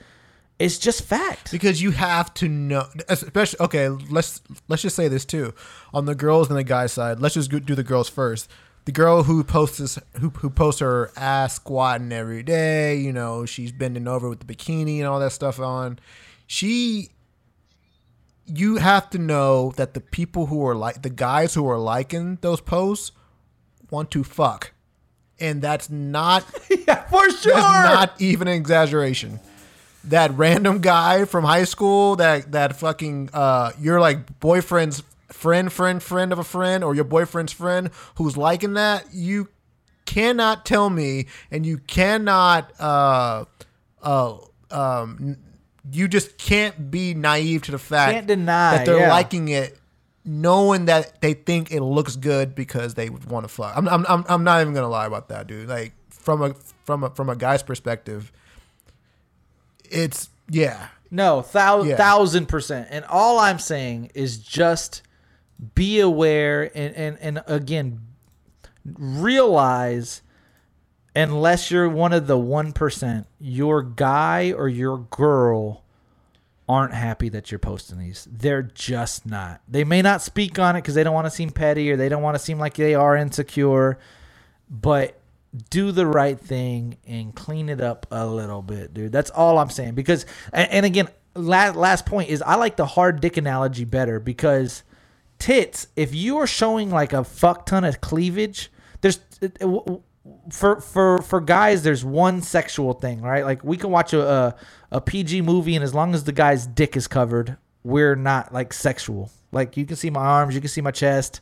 it's just fact. because you have to know especially okay let's let's just say this too on the girls and the guy side let's just do the girls first the girl who posts this, who, who posts her ass squatting every day you know she's bending over with the bikini and all that stuff on she you have to know that the people who are like the guys who are liking those posts want to fuck and that's not yeah, for sure. that's not even an exaggeration. That random guy from high school, that that fucking uh, your like boyfriend's friend, friend, friend of a friend, or your boyfriend's friend who's liking that, you cannot tell me, and you cannot uh, uh, um, you just can't be naive to the fact Can't deny, that they're yeah. liking it. Knowing that they think it looks good because they would want to fuck, I'm, I'm, I'm, I'm not even gonna lie about that, dude. Like from a from a from a guy's perspective, it's yeah, No, thou- Yeah. thousand percent. And all I'm saying is just be aware and, and, and again, realize unless you're one of the 1%, your guy or your girl aren't happy that you're posting these. They're just not. They may not speak on it because they don't want to seem petty or they don't want to seem like they are insecure, but do the right thing and clean it up a little bit, dude. That's all I'm saying. Because, and, again, last last point is I like the hard dick analogy better because tits. If you are showing like a fuck ton of cleavage, there's for for for guys there's one sexual thing right like we can watch a, a a pg movie and as long as the guy's dick is covered we're not like sexual like you can see my arms you can see my chest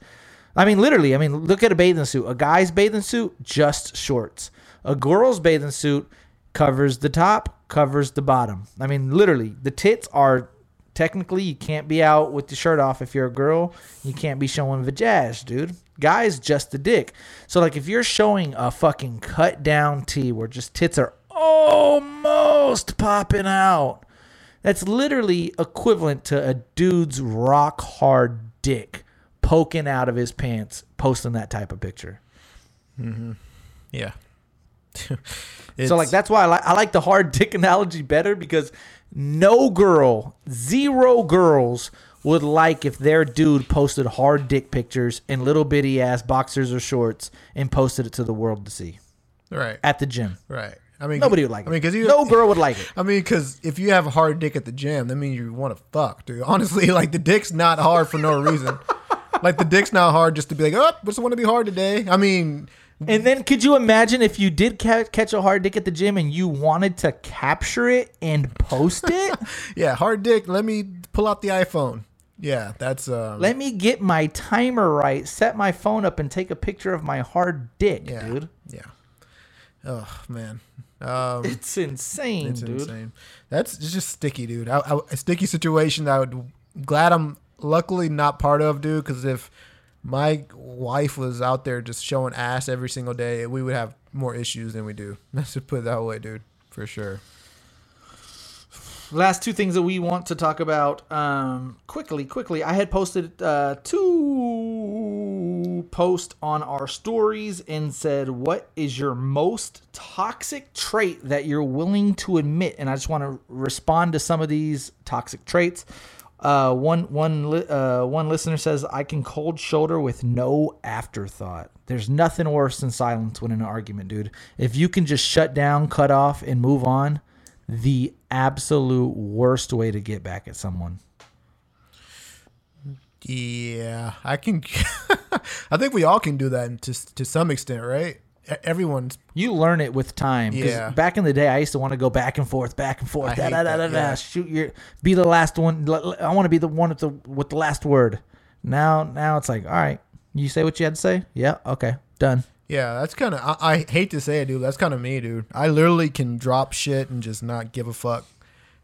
i mean literally i mean look at a bathing suit. A guy's bathing suit just shorts. A girl's bathing suit covers the top covers the bottom. I mean literally the tits are technically you can't be out with the shirt off. If you're a girl you can't be showing vajaz dude. Guys just the dick. So like if you're showing a fucking cut down tee where just tits are almost popping out that's literally equivalent to a dude's rock hard dick poking out of his pants posting that type of picture mm-hmm. Yeah. so like that's why I like I like the hard dick analogy better because no girl, zero girls would like if their dude posted hard dick pictures in little bitty ass boxers or shorts and posted it to the world to see right. at the gym. right. I mean, Nobody would like it. I mean, because you no girl would like it. I mean, because if you have a hard dick at the gym, that means you want to fuck, dude. Honestly, like the dick's not hard for no reason. Like the dick's not hard just to be like, oh, just want to be hard today. I mean, And then could you imagine if you did ca- catch a hard dick at the gym and you wanted to capture it and post it? yeah, hard dick. Let me pull out the iPhone. Yeah, that's um. Let me get my timer right, set my phone up, and take a picture of my hard dick, yeah, dude. Yeah. Oh man. Um, It's insane, it's dude. insane. That's it's just sticky, dude. I, I, a sticky situation that I would glad I'm luckily not part of, dude. Because if my wife was out there just showing ass every single day, we would have more issues than we do. Let's just put it that way, dude. For sure. Last two things that we want to talk about um, quickly, quickly. I had posted uh, two posts on our stories and said, "What is your most toxic trait that you're willing to admit?" And I just want to respond to some of these toxic traits. Uh, one one uh, one listener says, "I can cold shoulder with no afterthought." There's nothing worse than silence when in an argument, dude. If you can just shut down, cut off, and move on, the absolute worst way to get back at someone. Yeah, I can. I think we all can do that to to some extent, right? Everyone's You learn it with time. Yeah. Back in the day, I used to want to go back and forth, back and forth. Da, da, da, da, da. Shoot your, be the last one. i want to be the one with the with the last word. Now, now it's like, all right, you say what you had to say. Yeah, okay, done. Yeah, that's kind of. I, I hate to say it, dude. That's kind of me, dude. I literally can drop shit and just not give a fuck,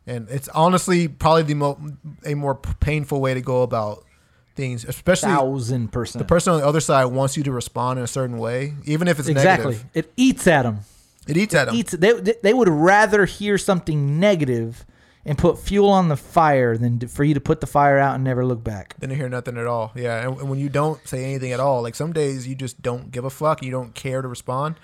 and it's honestly probably the mo- a more painful way to go about things, especially Thousand percent. the person on the other side wants you to respond in a certain way, even if it's exactly. negative. It eats at them. It eats at them. Eats. They they would rather hear something negative and put fuel on the fire than to- for you to put the fire out and never look back. Didn't hear nothing at all. Yeah, and, and when you don't say anything at all, like some days you just don't give a fuck. You don't care to respond.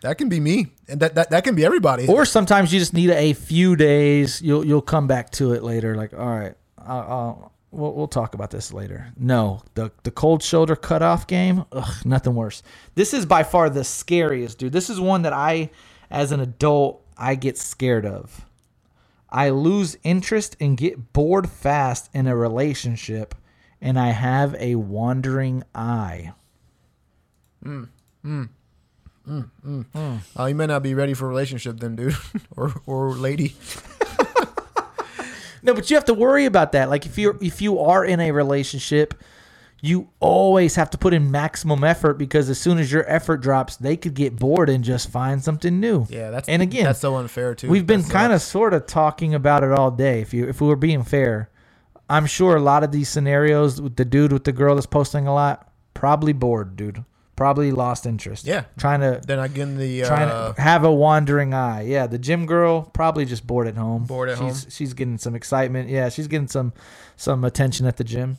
That can be me, and that that, that can be everybody. Or sometimes you just need a few days. You'll you'll come back to it later. Like, all right, I'll, I'll, we'll we'll talk about this later. No, the the cold shoulder cutoff game. Ugh, nothing worse. This is by far the scariest, dude. This is one that I, as an adult, I get scared of. I lose interest and get bored fast in a relationship, and I have a wandering eye. Mm, mm, mm, mm. mm. Uh, you may not be ready for a relationship then, dude, or or lady. No, but you have to worry about that. Like if you if you are in a relationship, you always have to put in maximum effort because as soon as your effort drops, they could get bored and just find something new. Yeah, that's and again that's so unfair too. We've been kind of sort of talking about it all day. If you if we were being fair, I'm sure a lot of these scenarios with the dude with the girl that's posting a lot probably bored, dude. Probably lost interest. Yeah. trying to They're not getting the trying uh, to have a wandering eye. Yeah, the gym girl probably just bored at home. Bored at she's, home. She's getting some excitement. Yeah, she's getting some some attention at the gym.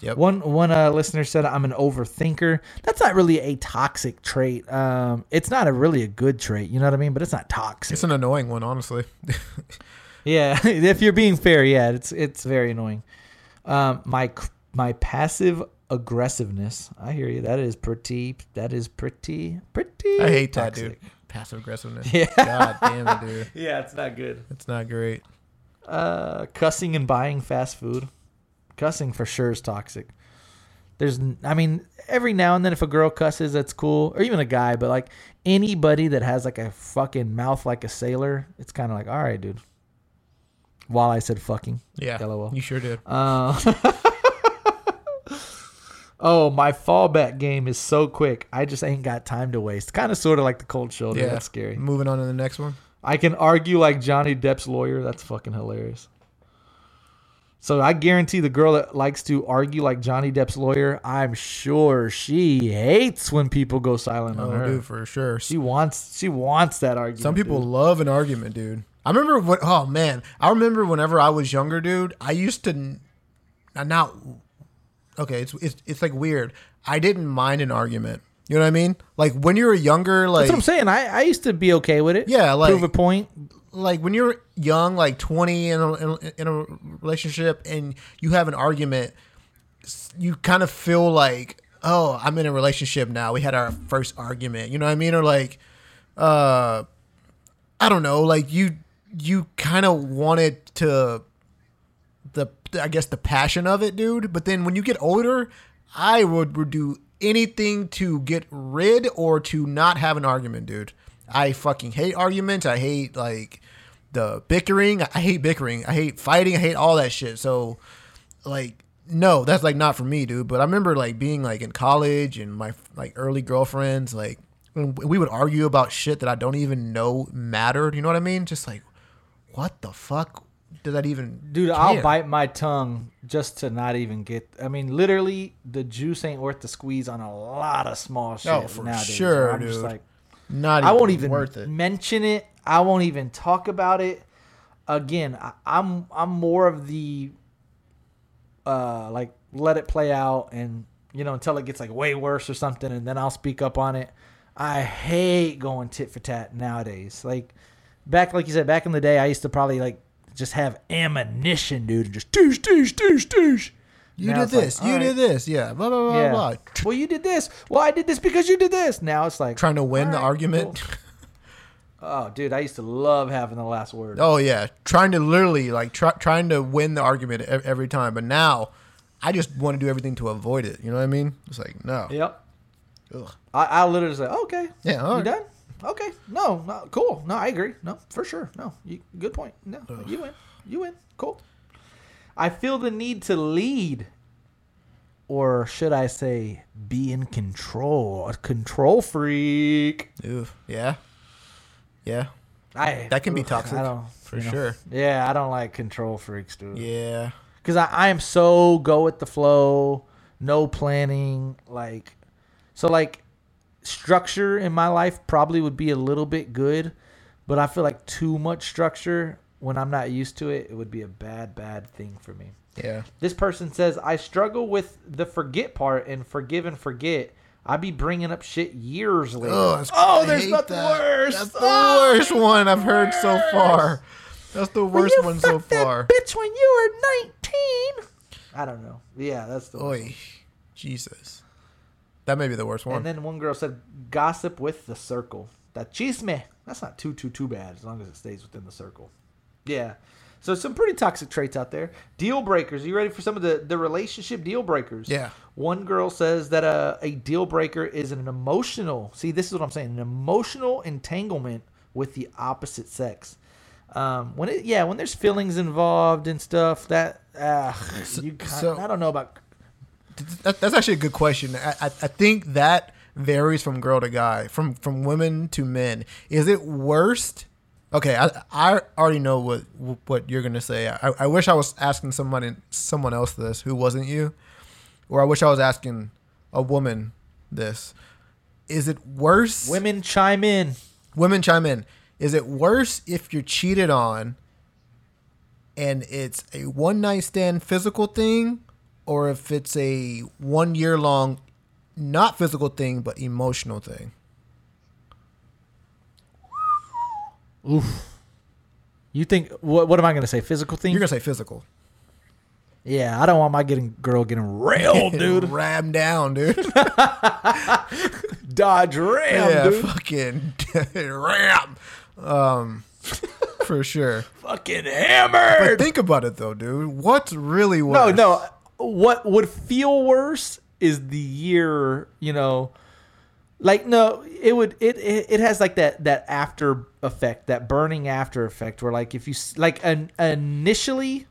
Yep. One one uh, listener said I'm an overthinker. That's not really a toxic trait. Um, it's not a really a good trait. You know what I mean? But it's not toxic. It's an annoying one, honestly. Yeah, if you're being fair, yeah, it's it's very annoying. Um, my my passive aggressiveness. I hear you. That is pretty. That is pretty. Pretty. I hate that, toxic. dude. Passive aggressiveness. Yeah. God damn it, dude. Yeah, it's not good. It's not great. Uh, cussing and buying fast food. Cussing for sure is toxic. There's, I mean, every now and then if a girl cusses, that's cool, or even a guy. But like anybody that has like a fucking mouth like a sailor, it's kind of like, all right, dude. While I said fucking, Yeah. LOL. You sure did. Uh, oh, my fallback game is so quick. I just ain't got time to waste. Kind of, sort of like the cold shoulder. yeah. That's scary. Moving on to the next one. I can argue like Johnny Depp's lawyer. That's fucking hilarious. So I guarantee the girl that likes to argue like Johnny Depp's lawyer, I'm sure she hates when people go silent on Oh, her. dude, for sure. She wants she wants that argument. Some people dude. love an argument, dude. I remember what. Oh man, I remember whenever I was younger, dude. I used to not. Okay, it's it's it's like weird. I didn't mind an argument. You know what I mean? Like when you were younger, like That's what I'm saying. I, I used to be okay with it. Yeah, like- prove a point. like when you're young, like 20 in a, in, in a relationship, and you have an argument, s- you kind of feel like, oh, I'm in a relationship now. We had our first argument. You know what I mean? Or like, uh, I don't know. Like you, you kind of wanted to, I guess the passion of it, dude. But then when you get older, I would, would do anything to get rid or to not have an argument, dude. I fucking hate arguments. I hate like the bickering. I hate bickering. I hate fighting. I hate all that shit. So like no, that's like not for me, dude. But I remember like being like in college and my like early girlfriends, like we would argue about shit that I don't even know mattered. You know what I mean? Just like, what the fuck does that even? Dude, I'll bite my tongue just to not even get. I mean, literally, the juice ain't worth the squeeze on a lot of small shit Oh, for nowadays. sure, I'm just dude. like, Not. I won't even worth it. mention it. I won't even talk about it. Again, I, I'm I'm more of the uh like let it play out and you know until it gets like way worse or something and then I'll speak up on it. I hate going tit for tat nowadays. Like back like you said back in the day I used to probably like just have ammunition, dude, and just douche douche douche douche. You Now did it's like, this. you right. did this. Yeah. Blah blah blah Yeah. blah. Well, you did this. Well, I did this because you did this. Now it's like Trying to win all the argument. cool. Oh, dude, I used to love having the last word. Oh yeah, trying to literally like try, trying to win the argument every time. But now, I just want to do everything to avoid it. You know what I mean? It's like no. Yep. Ugh. I, I literally say, okay. Yeah, all You done? Okay. No, no, cool. No, I agree. No, for sure. No, you, good point. No, you win. You win. Cool. I feel the need to lead, or should I say, be in control. A control freak. Ooh, yeah, yeah, I That can be toxic, I don't, for you know. sure. Yeah, I don't like control freaks, dude. yeah. because I, I am so go with the flow, no planning. Like, so like structure in my life probably would be a little bit good, but I feel like too much structure when I'm not used to it, it would be a bad, bad thing for me. Yeah. This person says, I struggle with the forget part and forgive and forget. I'd be bringing up shit years later. Ugh, that's- oh, there's hate nothing that. worse. That's the Oh, worst one I've heard so far. That's the worst you one so fucked that far. bitch when you were 19. I don't know. Yeah, that's the worst. Oi, Jesus. That may be the worst one. And then one girl said, "Gossip with the circle." That chisme. That's not too too too bad as long as it stays within the circle. Yeah. So some pretty toxic traits out there. Deal breakers. Are you ready for some of the the relationship deal breakers? Yeah. One girl says that a a deal breaker is an emotional. See, this is what I'm saying. An emotional entanglement with the opposite sex. Um, when it yeah, when there's feelings involved and stuff, that uh, you kind so- I don't know about that, that's actually a good question. I, I, I think that varies from girl to guy, from from women to men. Is it worst? Okay, I, I already know what what you're gonna say. I, I wish I was asking somebody someone else this who wasn't you, or I wish I was asking a woman this. Is it worse? women chime in. women chime in. Is it worse if you're cheated on and it's a one night stand physical thing, or if it's a one year long not physical thing but emotional thing? Oof. You think what? What am I gonna say? Physical thing? You're gonna say physical. yeah, I don't want my getting girl getting railed, dude. Ram down, dude. Dodge ram, yeah, dude. fucking ram. Um, for sure. Fucking hammered. But think about it though, dude. What's really what? No, no. What would feel worse is the year, you know, like no, it would it it, it has like that that after effect, that burning after effect where like if you like an, initially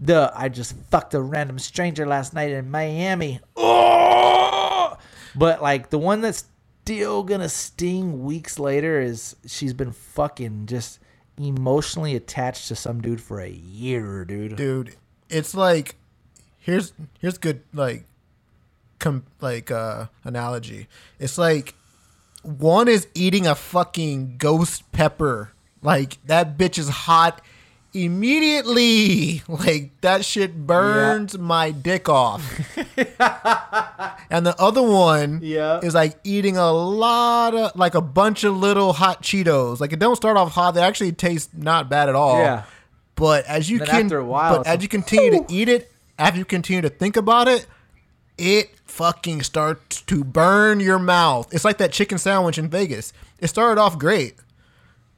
the I just fucked a random stranger last night in Miami. Oh! But like the one that's still gonna sting weeks later is she's been fucking just emotionally attached to some dude for a year, dude. dude. It's like here's here's good like com like uh analogy. It's like one is eating a fucking ghost pepper. Like that bitch is hot immediately. Like that shit burns my dick off. and the other one Yeah. is like eating a lot of like a bunch of little hot Cheetos. Like it don't start off hot. They actually taste not bad at all. Yeah. But as you Then can, after a while, but as you continue to eat it, after you continue to think about it, it fucking starts to burn your mouth. It's like that chicken sandwich in Vegas. It started off great,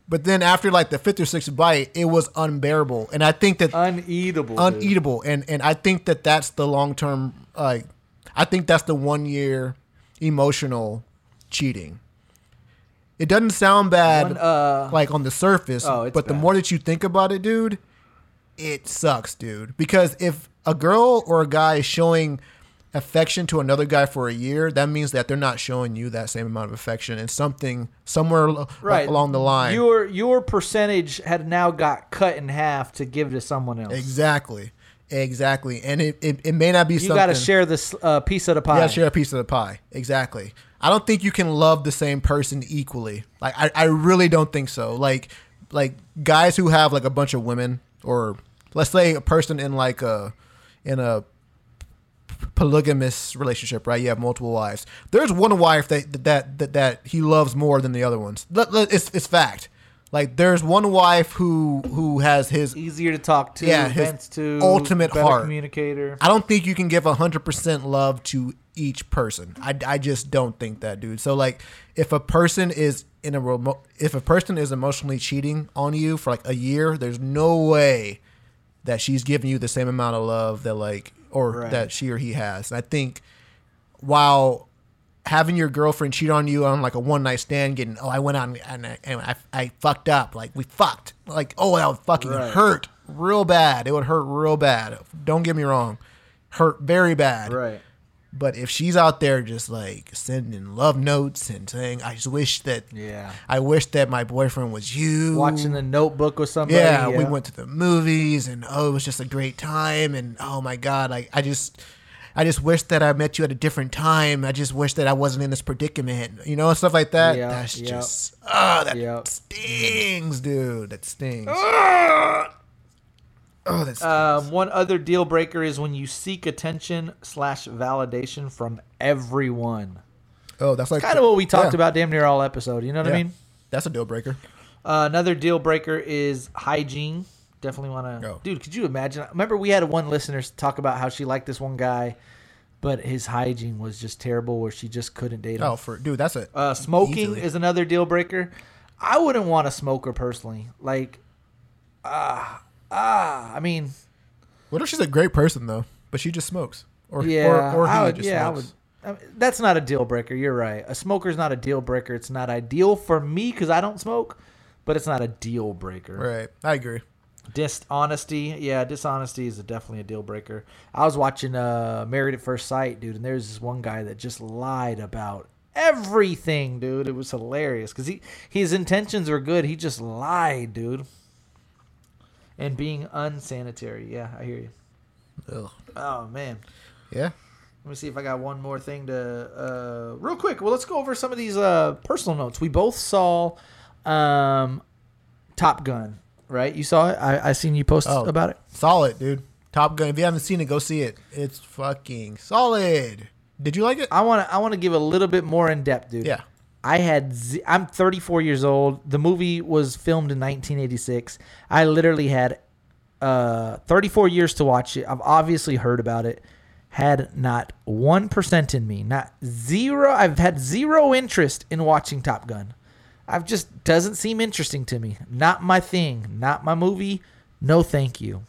but then after like the fifth or sixth bite, it was unbearable. And I think that Uneatable. dude. uneatable. And and I think that that's the long term. Like, I think that's the one year emotional cheating. It doesn't sound bad, One, uh, like on the surface, Oh, but the more that you think about it, dude, it sucks, dude. Because if a girl or a guy is showing affection to another guy for a year, that means that they're not showing you that same amount of affection, and something somewhere right along the line. Your your percentage had now got cut in half to give to someone else. exactly, exactly, and it, it, it may not be You something. got to share this uh, piece of the pie. You gotta share a piece of the pie. Exactly. I don't think you can love the same person equally. Like I, I really don't think so. Like like guys who have like a bunch of women or let's say a person in like a in a polygamous relationship, right? You have multiple wives. There's one wife that that that, that he loves more than the other ones. It's it's fact. Like there's one wife who who has his Easier to talk to. Yeah, his to. ultimate heart. communicator. I don't think you can give 100% love to each person. I, I just don't think that, dude. So like if a person is in a remote if a person is emotionally cheating on you for like a year, there's no way that she's giving you the same amount of love that like or Right. that she or he has. And I think while having your girlfriend cheat on you on like a one night stand, getting oh I went on and I, and I, I fucked up, like we fucked, like oh that would fucking Right. hurt real bad. It would hurt real bad. Don't get me wrong, hurt very bad. Right. But if she's out there just like sending love notes and saying I just wish that Yeah. I wish that my boyfriend was you, Watching the Notebook or something. yeah, we went to the movies and oh, it was just a great time and oh my god, like I just I just wish that I met you at a different time. I just wish that I wasn't in this predicament. You know, stuff like that. Yeah, That's yeah. just oh, that Yep. stings, dude. That stings. Ah! Oh, that's Um, one other deal breaker is when you seek attention slash validation from everyone. oh, that's like Kind of what we talked yeah, about damn near all episode. You know what I mean? That's a deal breaker. Uh, another deal breaker is hygiene. Definitely want to, Oh. dude. Could you imagine? Remember, we had one listener talk about how she liked this one guy, but his hygiene was just terrible, where she just couldn't date him. Oh, for dude, that's a Uh, smoking easily. is another deal breaker. I wouldn't want a smoker personally. Like, ah, ah. I mean, What if she's a great person though, but she just smokes, or yeah, or, or he I would, just yeah, smokes? I would. I mean, that's not a deal breaker. You're right. A smoker's not a deal breaker. It's not ideal for me because I don't smoke, but it's not a deal breaker. Right, I agree. Dishonesty, yeah, dishonesty is definitely a deal breaker. I was watching uh Married at First Sight, dude, and there's this one guy that just lied about everything, dude. It was hilarious because he his intentions were good. He just lied, dude. And being unsanitary, yeah, I hear you. Ugh. Oh man, Yeah. let me see if I got one more thing to uh real quick. Well, let's go over some of these uh personal notes. We both saw um Top Gun, right? You saw it. I I seen you post Oh. about it. Solid, dude. Top Gun. If you haven't seen it, go see it. It's fucking solid. Did you like it? I want to I want to give a little bit more in depth, dude. Yeah. I had z- I'm 34 years old. The movie was filmed in 1986. I literally had uh 34 years to watch it. I've obviously heard about it. Had not 1% in me. Not zero. I've had zero interest in watching Top Gun. I've just doesn't seem interesting to me. Not my thing. Not my movie. No thank you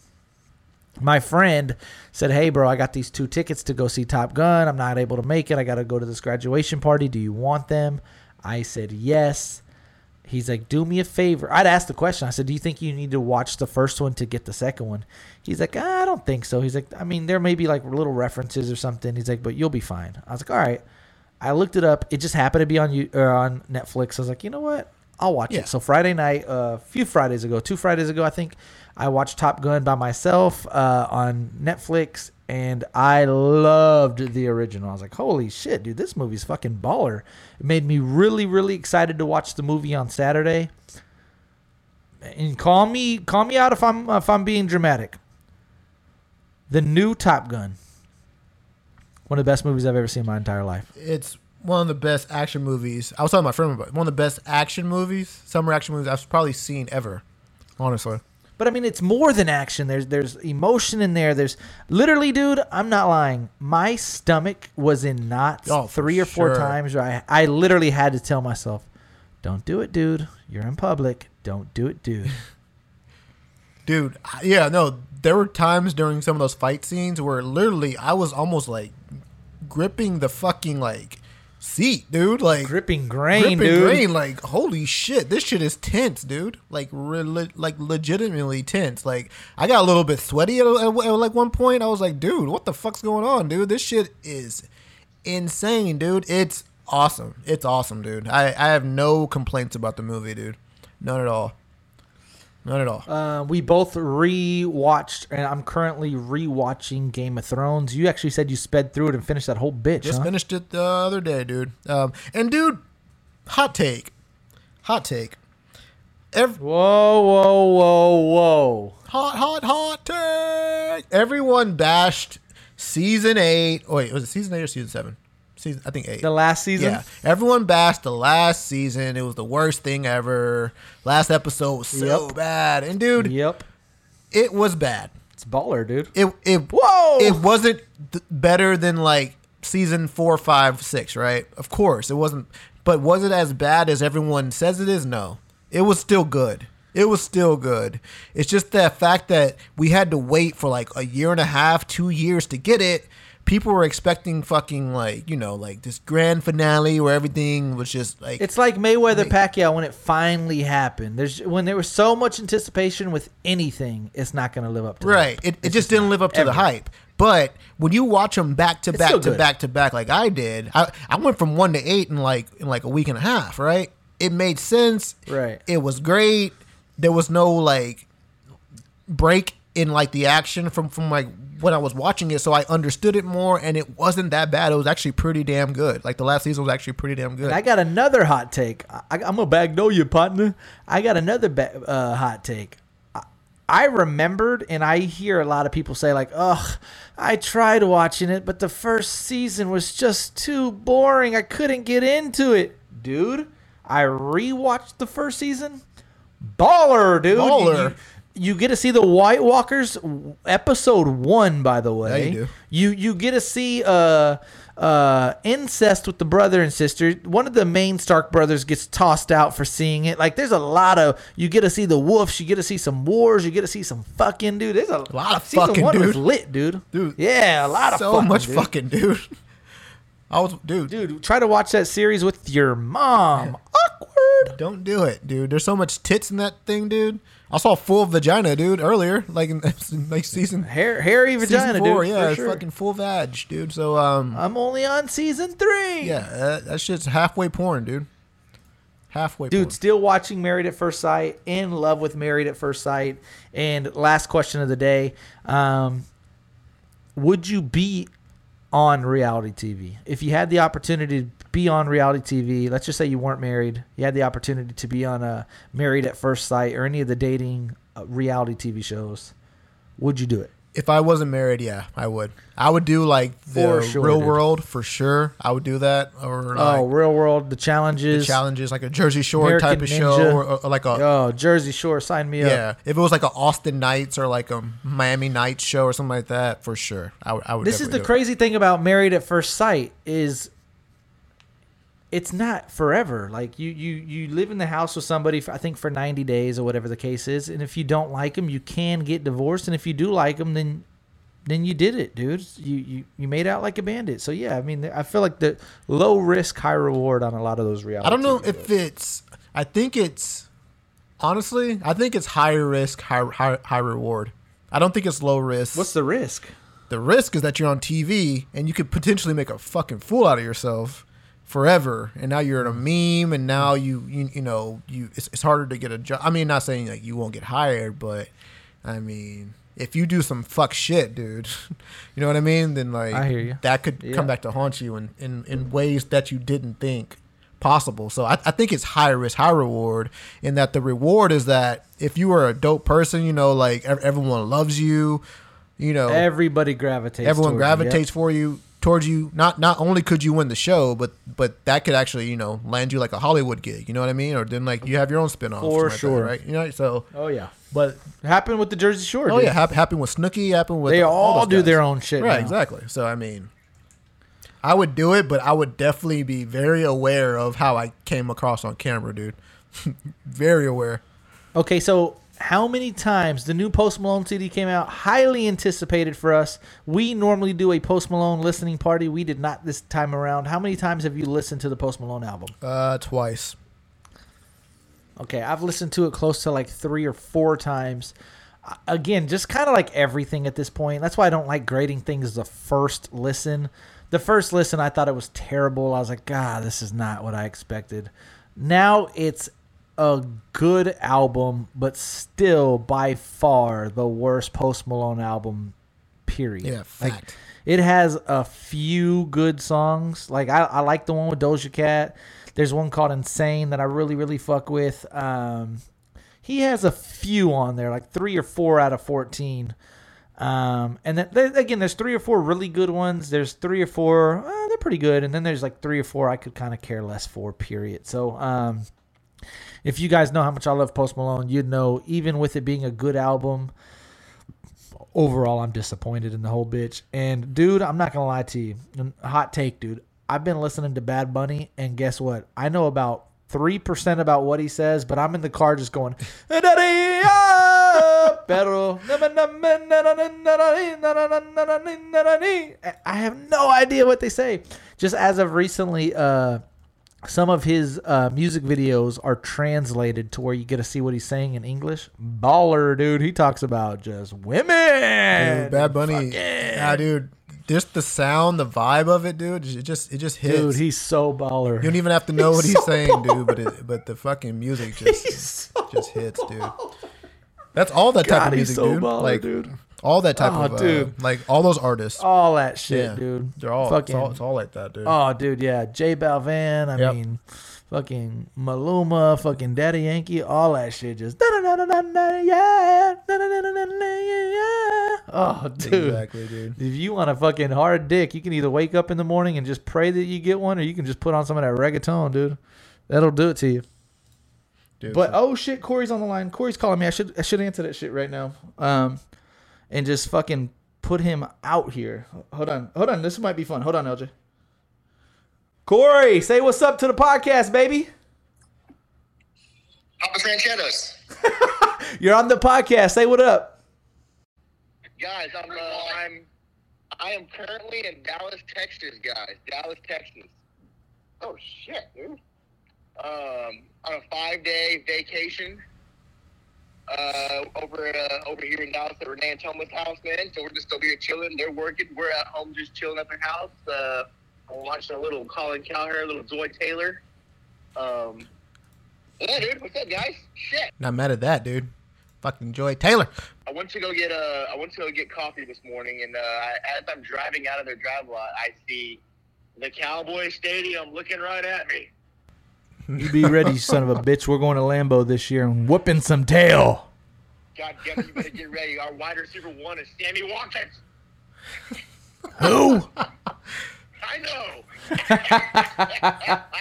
my friend said, "Hey, bro, I got these two tickets to go see Top Gun. I'm not able to make it. I got to go to this graduation party. Do you want them?" I said, "Yes." He's like, "Do me a favor." I'd asked the question. I said, "Do you think you need to watch the first one to get the second one?" He's like, "I don't think so." He's like, "I mean, there may be like little references or something." He's like, "But you'll be fine." I was like, "All right." I looked it up. It just happened to be on you or on Netflix. I was like, "You know what? I'll watch Yeah. it." So Friday night, uh, a few Fridays ago, two Fridays ago, I think, I watched Top Gun by myself uh, on Netflix, and I loved the original. I was like, "Holy shit, dude! This movie's fucking baller." It made me really, really excited to watch the movie on Saturday. And call me, call me out if I'm if I'm being dramatic. The new Top Gun, one of the best movies I've ever seen in my entire life. It's one of the best action movies. I was talking to my friend about it. one of the best action movies, summer action movies I've probably seen ever. Honestly, But I mean, it's more than action. There's there's emotion in there. There's literally, dude. I'm not lying. My stomach was in knots Oh, three or four sure. times. Where I I literally had to tell myself, "Don't do it, dude. You're in public. Don't do it, dude." dude. Yeah, no. There were times during some of those fight scenes where literally I was almost like gripping the fucking like seat, dude. Like Gripping grain, gripping dude. grain. Like holy shit, this shit is tense, dude. Like re- like legitimately tense. Like I got a little bit sweaty at, at, at like one point. I was like, dude, what the fuck's going on, dude? This shit is insane, dude. It's awesome. It's awesome, dude. I I have no complaints about the movie, dude. None at all. None at all. Uh, we both re-watched, and I'm currently re-watching Game of Thrones. You actually said you sped through it and finished that whole bitch, Just huh? finished it the other day, dude. Um, and dude, hot take, hot take. Ev- Whoa, whoa, whoa, whoa! hot, hot, hot take. Everyone bashed season eight. Oh, wait, was it season eight or season seven? Season, I think eight. The last season. yeah, everyone bashed the last season. It was the worst thing ever. Last episode was so Yep. bad, and dude, Yep. it was bad. It's baller, dude. It it Whoa! It wasn't th- better than like season four, five, six, right? Of course, it wasn't. But was it as bad as everyone says it is? No, it was still good. It was still good. It's just the fact that we had to wait for like a year and a half, two years to get it. People were expecting fucking like you know like this grand finale where everything was just like It's like Mayweather Pacquiao when it finally happened. There's when there was so much anticipation with anything, it's not going to live up to Right. It, it It's just didn't live up to the hype. But when you watch them back to It's back to back to back like I did, I, I went from one to eight in like in like a week and a half. Right. It made sense. Right. It was great. There was no like break in like the action from from like when I was watching it, so I understood it more, and it wasn't that bad. It was actually pretty damn good. Like the last season was actually pretty damn good. And I got another hot take. I, I'm gonna backdoor you, partner. I got another ba- uh, hot take. I, I remembered, and I hear a lot of people say like, "Ugh, I tried watching it, but the first season was just too boring. I couldn't get into it." Dude, I rewatched the first season. Baller, dude. Baller. You, get to see the White Walkers episode one, by the way. you do. You you get to see uh uh incest with the brother and sister. One of the main Stark brothers gets tossed out for seeing it. Like there's a lot of you get to see the wolves, you get to see some wars, you get to see some fucking dude. There's a, lot of season fucking, one was lit, dude. Dude, Yeah, a lot of so fucking, much dude. fucking dude. I was dude. Dude, try to watch that series with your mom. Awkward. Don't do it, dude. There's so much tits in that thing, dude. I saw full vagina, dude, earlier, like in like season Hair, hairy vagina, four. dude. yeah, it's sure. fucking full vag, dude. So um, I'm only on season three. yeah, that, that shit's halfway porn, dude. Halfway, Dude, porn. still watching Married at First Sight, in love with Married at First Sight. And last question of the day um, Would you be on reality TV? If you had the opportunity to be on reality TV, let's just say you weren't married, you had the opportunity to be on a Married at First Sight or any of the dating uh, reality TV shows, would you do it? If I wasn't married, yeah, I would. I would do like the For sure, real dude. world for sure. I would do that or Oh, real world, the challenges. the challenges, like a Jersey Shore American type of Ninja. show, or, or like a Oh, Jersey Shore, sign me up. yeah. If it was like a Austin Nights or like a Miami Nights show or something like that, for sure, I would. I would This is the definitely do it. crazy thing about Married at First Sight is it's not forever. Like you you you live in the house with somebody for, I think for 90 days or whatever the case is, and if you don't like them, you can get divorced, and if you do like them, then then you did it, dude. You you you made out like a bandit. So yeah, I mean, I feel like the low risk, high reward on a lot of those reality. I don't know TV if it's. I think it's honestly. I think it's high risk, high high, high reward. I don't think it's low risk. What's the risk? the risk is that you're on TV and you could potentially make a fucking fool out of yourself forever. And now you're in a meme, and now you you, you know you it's, it's harder to get a job. I mean, not saying like you won't get hired, but I mean. If you do some fuck shit, dude, you know what I mean? Then like I hear you. that could Yeah. come back to haunt you in, in, in ways that you didn't think possible. So I, I think it's high risk, high reward. In that the reward is that if you are a dope person, you know, like everyone loves you, you know, Everybody gravitates. everyone towards you, yep. gravitates for you towards you. Not not only could you win the show, but but that could actually you know land you like a Hollywood gig. You know what I mean? Or then like you have your own spinoff. For like that, sure. right? You know, so Oh yeah, but happened with the Jersey Shore. oh dude. yeah, hap- happened with Snooki, happened with They all those do guys. their own shit Right, now. exactly. So I mean, I would do it, but I would definitely be very aware of how I came across on camera, dude. very aware. Okay, so how many times the new Post Malone CD came out? Highly anticipated for us. We normally do a Post Malone listening party. We did not this time around. How many times have you listened to the Post Malone album? Uh, twice. Okay, I've listened to it close to like three or four times. Uh, Again, just kind of like everything at this point. That's why I don't like grading things the first listen. The first listen, I thought it was terrible. I was like, God, this is not what I expected. Now it's a good album, but still by far the worst Post Malone album, period. Yeah, Like, fact. it has a few good songs. Like I, I like the one with Doja Cat. There's one called Insane that I really, really fuck with. Um, he has a few on there, like three or four out of fourteen. Um, and then there, again, there's three or four really good ones. There's three or four, uh, they're pretty good, and then there's like three or four I could kind of care less for. Period. So, um, if you guys know how much I love Post Malone, you'd know even with it being a good album, overall I'm disappointed in the whole bitch. And dude, I'm not gonna lie to you. Hot take, dude. I've been listening to Bad Bunny, and guess what? I know about three percent about what he says, but I'm in the car just going. I have no idea what they say. Just as of recently, uh, some of his uh, music videos are translated to where you get to see what he's saying in English. Baller, dude. He talks about just women. Dude, Bad Bunny, yeah, dude. Just the sound, the vibe of it, dude. It just it just hits. Dude, he's so baller. you don't even have to know what He's he's so saying, dude. But it, but the fucking music just just hits, dude. That's all that type God, of music, so dude. baller, like dude. all that type Oh, of uh, like all those artists. all that shit, yeah, dude. They're all fucking. it's all it's all like that, dude. oh, dude, yeah. J Balvin. I Yep. mean, fucking Maluma, fucking Daddy Yankee, all that shit. Just da-da-da-da-da-da, yeah, da-da-da-da-da-da, yeah. Oh, dude. exactly, dude. If you want a fucking hard dick, you can either wake up in the morning and just pray that you get one, or you can just put on some of that reggaeton, dude. That'll do it to you. Dude But oh shit, Corey's on the line. Corey's calling me. I should I should answer that shit right now. Um, and just fucking put him out here. Hold on, hold on. This might be fun. Hold on, LJ. Corey, say what's up to the podcast, baby. Papa Franchetta's. You're on the podcast. Say what up. Guys, I'm, uh, I'm, I am currently in Dallas, Texas, guys. Dallas, Texas. Oh, shit, dude. Um, on a five-day vacation. Uh, over uh, over here in Dallas at Renee and Thomas' house, man. So we're just over here chilling. They're working. We're at home just chilling at their house. Uh, I'm watching a little Colin Cowherd, a little Joy Taylor. Um, yeah, dude. What's up, guys? Shit. Not mad at that, dude. Fucking Joy Taylor. I went to go get uh, I went to go get coffee this morning, and uh, as I'm driving out of their drive lot, I see the Cowboy Stadium looking right at me. You be ready, son of a bitch. We're going to Lambeau this year and whooping some tail. God damn it, you better get ready. Our wide receiver one is Sammy Watkins. Who? I know.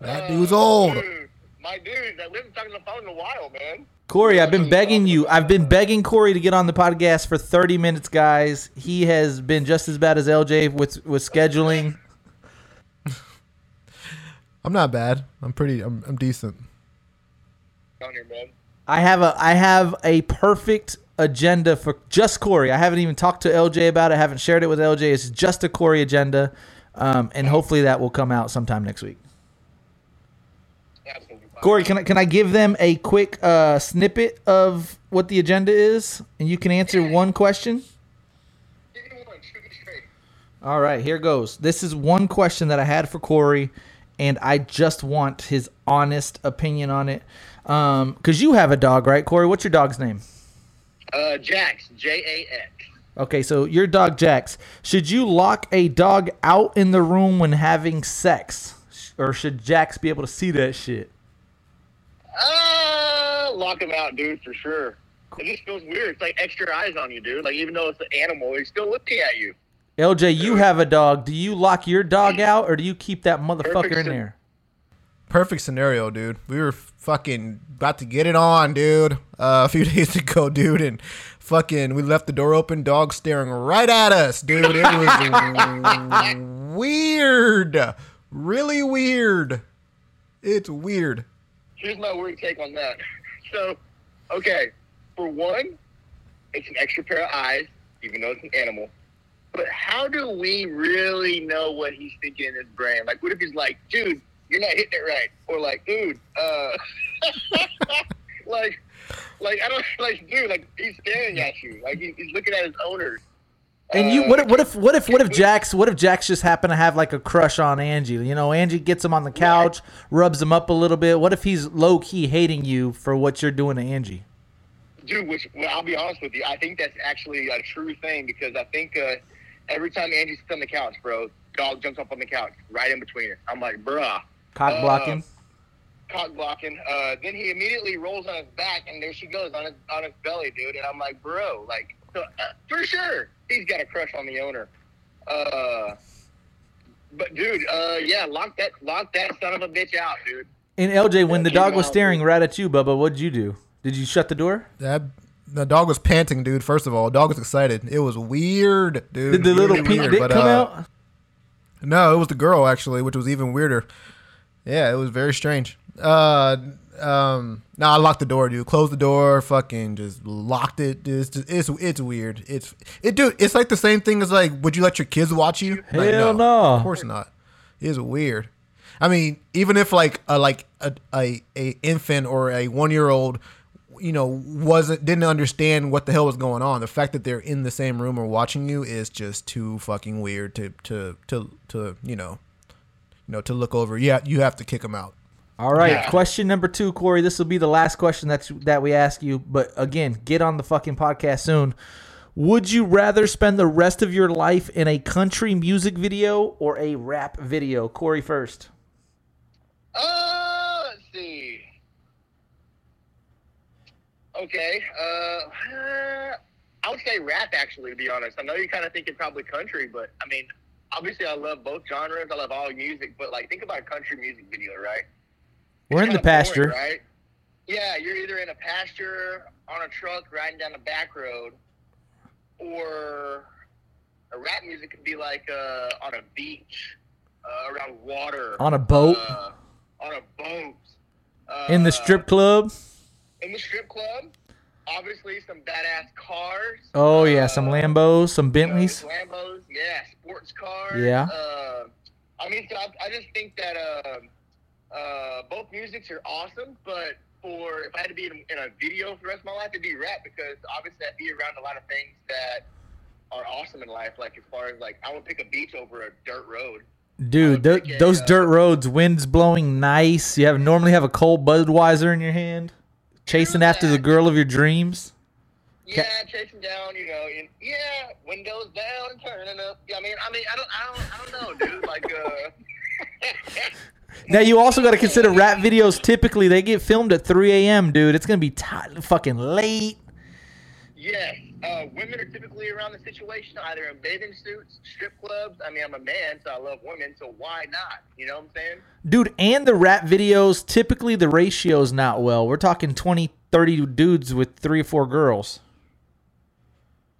That dude's old. Dude, my dude, I haven't talked on the phone in a while, man. Corey, I've been begging you. I've been begging Corey to get on the podcast for 30 minutes, guys. He has been just as bad as LJ with with scheduling. I'm not bad. I'm pretty. I'm, I'm decent. Down here, man. I have a I have a perfect agenda for just Corey. I haven't even talked to LJ about it. I haven't shared it with LJ. It's just a Corey agenda, um, and hopefully that will come out sometime next week. Absolutely. Corey, can I can I give them a quick uh, snippet of what the agenda is, and you can answer one question? Give me one. Shoot me straight. All right, here goes. This is one question that I had for Corey, and I just want his honest opinion on it. Um, cause you have a dog, right, Corey? What's your dog's name? Uh, Jax, J A X. Okay, so your dog Jax. Should you lock a dog out in the room when having sex, or should Jax be able to see that shit? Uh, lock him out, dude, for sure. It just feels weird. It's like extra eyes on you, dude. Like even though it's an animal, he's still looking at you. LJ, you have a dog. Do you lock your dog out, or do you keep that motherfucker in Perfect. there? Perfect scenario, dude. We were fucking about to get it on, dude. Uh, a few days ago, dude, and fucking we left the door open, dog staring right at us, dude. It was weird, really weird. It's weird. Here's my weird take on that. So, okay, for one, it's an extra pair of eyes, even though it's an animal. But how do we really know what he's thinking in his brain? Like, what if he's like, dude, you're not hitting it right, or like, dude, uh, like, like I don't like, dude, like he's staring at you, like he, he's looking at his owners. And you, Uh, what if, what if, what if, what if Jax, what if Jax just happened to have like a crush on Angie? You know, Angie gets him on the couch, rubs him up a little bit. What if he's low key hating you for what you're doing to Angie? Dude, which well, I'll be honest with you, I think that's actually a true thing because I think uh, every time Angie sits on the couch, bro, dog jumps up on the couch right in between her. I'm like, bruh, Cock blocking. cock blocking. Uh, then he immediately rolls on his back, and there she goes on his on his belly, dude. And I'm like, bro, like so, uh, for sure, he's got a crush on the owner. Uh, but dude, uh, yeah, lock that lock that son of a bitch out, dude. and LJ, when the dog was staring right at you, Bubba, what'd you do? Did you shut the door? That the dog was panting, dude. First of all, dog was excited. It was weird, dude. Did the little Really pink dick but, come uh, out? No, it was the girl actually, which was even weirder. Yeah, it was very strange. Uh, um, no, I locked the door, dude. Closed the door, fucking just locked it. It's just, it's it's weird. It's it, dude. It's like the same thing as like, would you let your kids watch you? Like, Hell no. Of course not. It's weird. I mean, even if like a like a a, a infant or a one year old, you know, wasn't didn't understand what the hell was going on. The fact that they're in the same room or watching you is just too fucking weird to to to to you know, you know, to look over. Yeah, you have to kick them out. All right, Yeah. question number two, Corey. This will be the last question that's that we ask you. But again, get on the fucking podcast soon. Would you rather spend the rest of your life in a country music video or a rap video? Corey first. Uh, let's see. Okay. Uh, I would say rap actually. To be honest, I know you kind of thinking probably country, but I mean, obviously, I love both genres. I love all music, but like, think about a country music video, right? We're in the kinda boring, pasture. right? Yeah, you're either in a pasture on a truck riding down a back road, or a rap music could be like uh, on a beach, uh, around water, On a boat? uh, on a boat, uh, In the strip club. In the strip club. Obviously, some badass cars. Oh yeah, some uh, Lambos, some you know, Bentleys. Lambos, yeah, sports cars. Yeah. Uh, I mean, so I, I just think that uh, uh, both musics are awesome, but for if I had to be in, in a video for the rest of my life, it'd be rap because obviously I'd be around a lot of things that are awesome in life. Like as far as like, I would pick a beach over a dirt road. Dude, th- Okay, those uh, dirt roads, winds blowing nice. You have normally have a cold Budweiser in your hand, chasing after the girl of your dreams. Yeah, chasing down, you know, and, yeah, windows down and turning up. Yeah, I mean, I mean, I don't, I don't, I don't know, dude. Like, uh, Now you also got to consider rap videos. Typically, they get filmed at 3 a.m., dude. It's gonna be ti fucking late. Yes, uh, women are typically around the situation either in bathing suits, strip clubs. I mean, I'm a man, so I love women, so why not? You know what I'm saying? Dude, and the rap videos, typically the ratio's not well. We're talking 20, 30 dudes with three or four girls.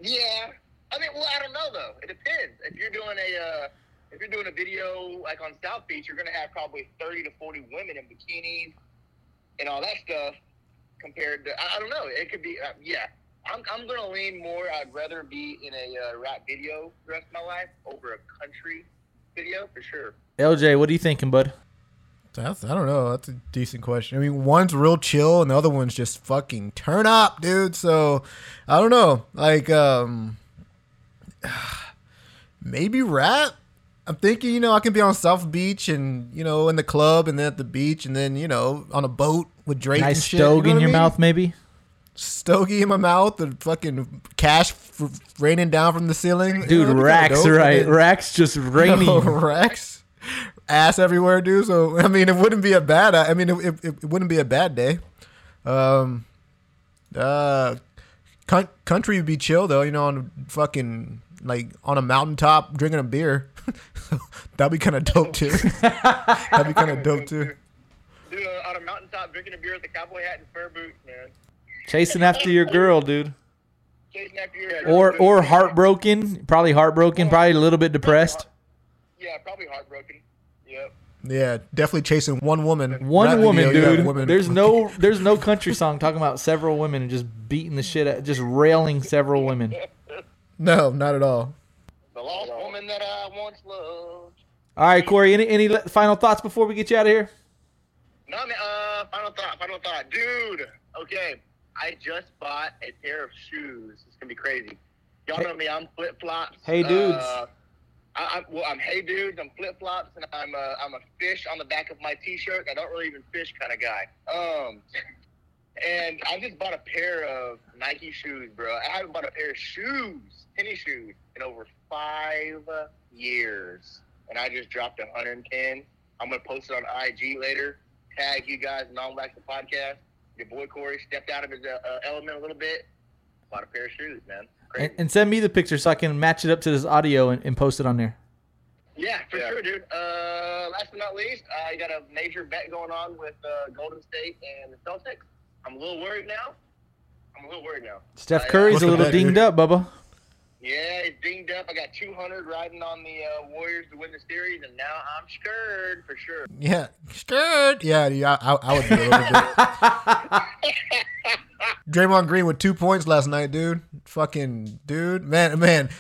Yeah. I mean, well, I don't know though. It depends. If you're doing a uh, if you're doing a video like on South Beach, you're gonna have probably 30 to 40 women in bikinis and all that stuff. Compared to, I, I don't know. It could be, uh, yeah. I'm, I'm gonna lean more. I'd rather be in a uh, rap video the rest of my life over a country video for sure. LJ, what are you thinking, bud? That's I don't know. That's a decent question. I mean, one's real chill and the other one's just fucking turn up, dude. So I don't know. Like, um, maybe rap. I'm thinking, you know, I can be on South Beach and you know in the club and then at the beach and then you know on a boat with Drake and shit. stove you know in what I your mean? mouth, maybe. Stogie in my mouth, the fucking cash f- raining down from the ceiling. Dude, You know, that'd be kinda racks, right? Racks just raining. No, racks, ass everywhere, dude. So I mean, it wouldn't be a bad. I mean, it, it, it wouldn't be a bad day. Um, uh, coun- country would be chill though. You know, on fucking like on a mountaintop drinking a beer. That'd be kind of dope too. That'd be kind of dope too. Dude, uh, on a mountaintop drinking a beer with a cowboy hat and fur boots, man. Chasing after your girl, dude. Chasing after your Or or heartbroken. Probably heartbroken. Probably a little bit depressed. Yeah, probably heartbroken. Yep. Yeah, definitely chasing one woman. One woman, video, you got dude. women. There's no there's no country song talking about several women and just beating the shit out, just railing several women. no, not at all. The lost woman that I once loved. All right, Corey. Any any final thoughts before we get you out of here? No, man. Uh, final thought. Final thought, dude. Okay, I just bought a pair of shoes. It's gonna be crazy. Y'all know me. I'm flip flops. Hey, dudes. Uh, I, I'm, well, I'm hey dudes. I'm flip flops, and I'm a, I'm a fish on the back of my t-shirt. I don't really even fish kind of guy. Um, and I just bought a pair of Nike shoes, bro. I haven't bought a pair of shoes, tennis shoes, in over five years, and I just dropped 110. I'm gonna post it on IG later. Tag you guys, non wax the podcast. Your boy Corey stepped out of his uh, uh, element a little bit. Bought a pair of shoes, man. And, and send me the picture so I can match it up to this audio and, and post it on there. Yeah, for sure, dude. Uh, last but not least, I got a major bet going on with uh, Golden State and the Celtics. I'm a little worried now. I'm a little worried now. Steph I, uh, Curry's a little dinged up, Bubba. Yeah, it's dinged up. I got 200 riding on the uh, Warriors to win the series, and now I'm scared for sure. Yeah, scared. Yeah, yeah, I, I would be a little bit. Draymond Green with two points last night, dude. Fucking dude, man, man.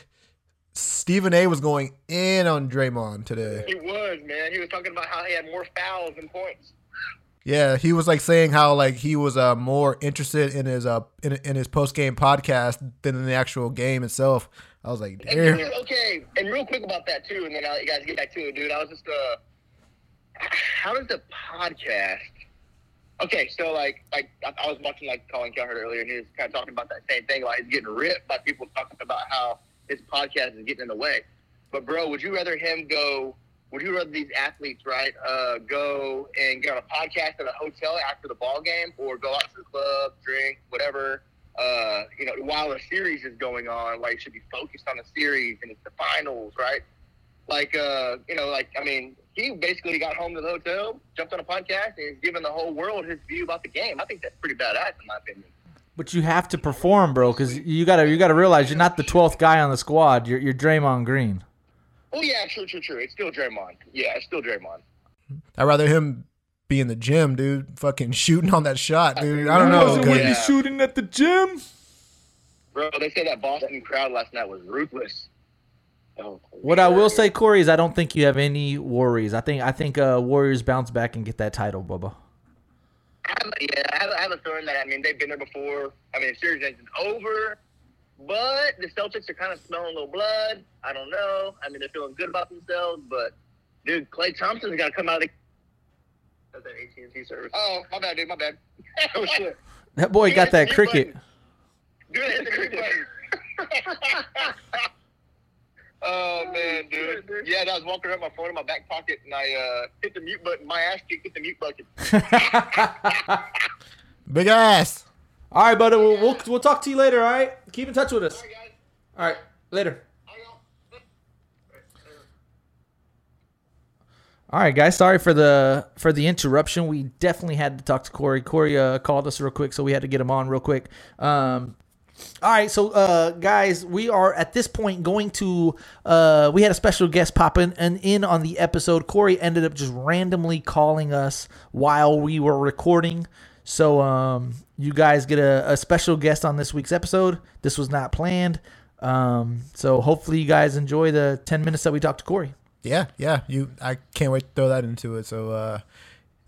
Stephen A. was going in on Draymond today. He was, man. He was talking about how he had more fouls than points. Yeah, he was like saying how like he was uh more interested in his uh in, in his post game podcast than in the actual game itself. I was like, And, okay, and real quick about that too, and then I'll let you guys get back to it, dude. I was just uh, how does the podcast? Okay, so like, like I, I was watching like Colin Cowherd earlier, and he was kind of talking about that same thing. Like, he's getting ripped by people talking about how his podcast is getting in the way. But bro, would you rather him go? Would you rather these athletes, right, uh, go and get on a podcast at a hotel after the ball game, or go out to the club, drink, whatever? Uh, you know, while a series is going on, like you should be focused on the series and it's the finals, right? Like, uh, you know, like I mean, he basically got home to the hotel, jumped on a podcast, and he's giving the whole world his view about the game. I think that's pretty badass, in my opinion. But you have to perform, bro, because you gotta you gotta realize you're not the twelfth guy on the squad. You're you're Draymond Green. Oh yeah, true, true, true. It's still Draymond. Yeah, it's still Draymond. I'd rather him be in the gym, dude. Fucking shooting on that shot, dude. I don't know. Wasn't 'cause- when you Yeah. shooting at the gym. Bro, they said that Boston crowd last night was ruthless. Oh, What I will say, Corey, is I don't think you have any worries. I think I think uh, Warriors bounce back and get that title, Bubba. I have, yeah, I have, I have a feeling that I mean they've been there before. I mean, the series isn't over, but the Celtics are kind of smelling a little blood. I don't know. I mean, they're feeling good about themselves, but dude, Klay Thompson's got to come out of the. That's AT&T service. Oh, my bad, dude. My bad. oh shit. That boy Dude, got that cricket. Dude, hit the cricket button. Oh man, dude. Yeah, and I was walking around my phone in my back pocket, and I uh, hit the mute button. My ass kicked hit the mute button. Big ass. All right, buddy. We'll, we'll we'll talk to you later. All right. Keep in touch with us. All right. Later. All right, guys. Sorry for the for the interruption. We definitely had to talk to Corey. Corey uh, called us real quick, so we had to get him on real quick. Um, all right, so uh, guys, we are at this point going to. Uh, we had a special guest pop in and in on the episode. Corey ended up just randomly calling us while we were recording. So um, you guys get a, a special guest on this week's episode. This was not planned. Um, so hopefully you guys enjoy the ten minutes that we talked to Corey. Yeah, yeah. You, I can't wait to throw that into it. So, uh,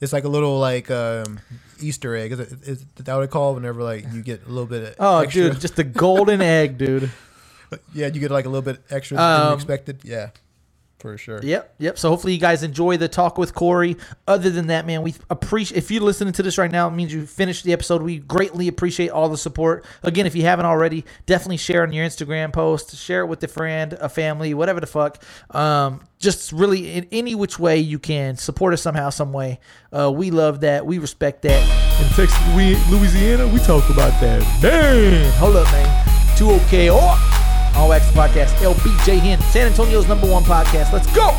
it's like a little like um, Easter egg. Is, it, is that what they call whenever like you get a little bit? Of Oh, extra? dude, just the golden egg, dude. yeah, you get like a little bit extra than you Um, expected. Yeah, for sure. Yep, yep. So hopefully you guys enjoy the talk with Corey. Other than that, man, we appreciate if you're listening to this right now, it means you finished the episode. We greatly appreciate all the support. Again, if you haven't already, definitely share on your Instagram post, share it with a friend, a family, whatever the fuck. Um, just really in any which way you can support us somehow, some way. Uh, we love that. We respect that. In Texas, we Louisiana, we talk about that. Man, hold up, man. Two OK on Wax Podcast. LBJ Hen, San Antonio's number one podcast. Let's go.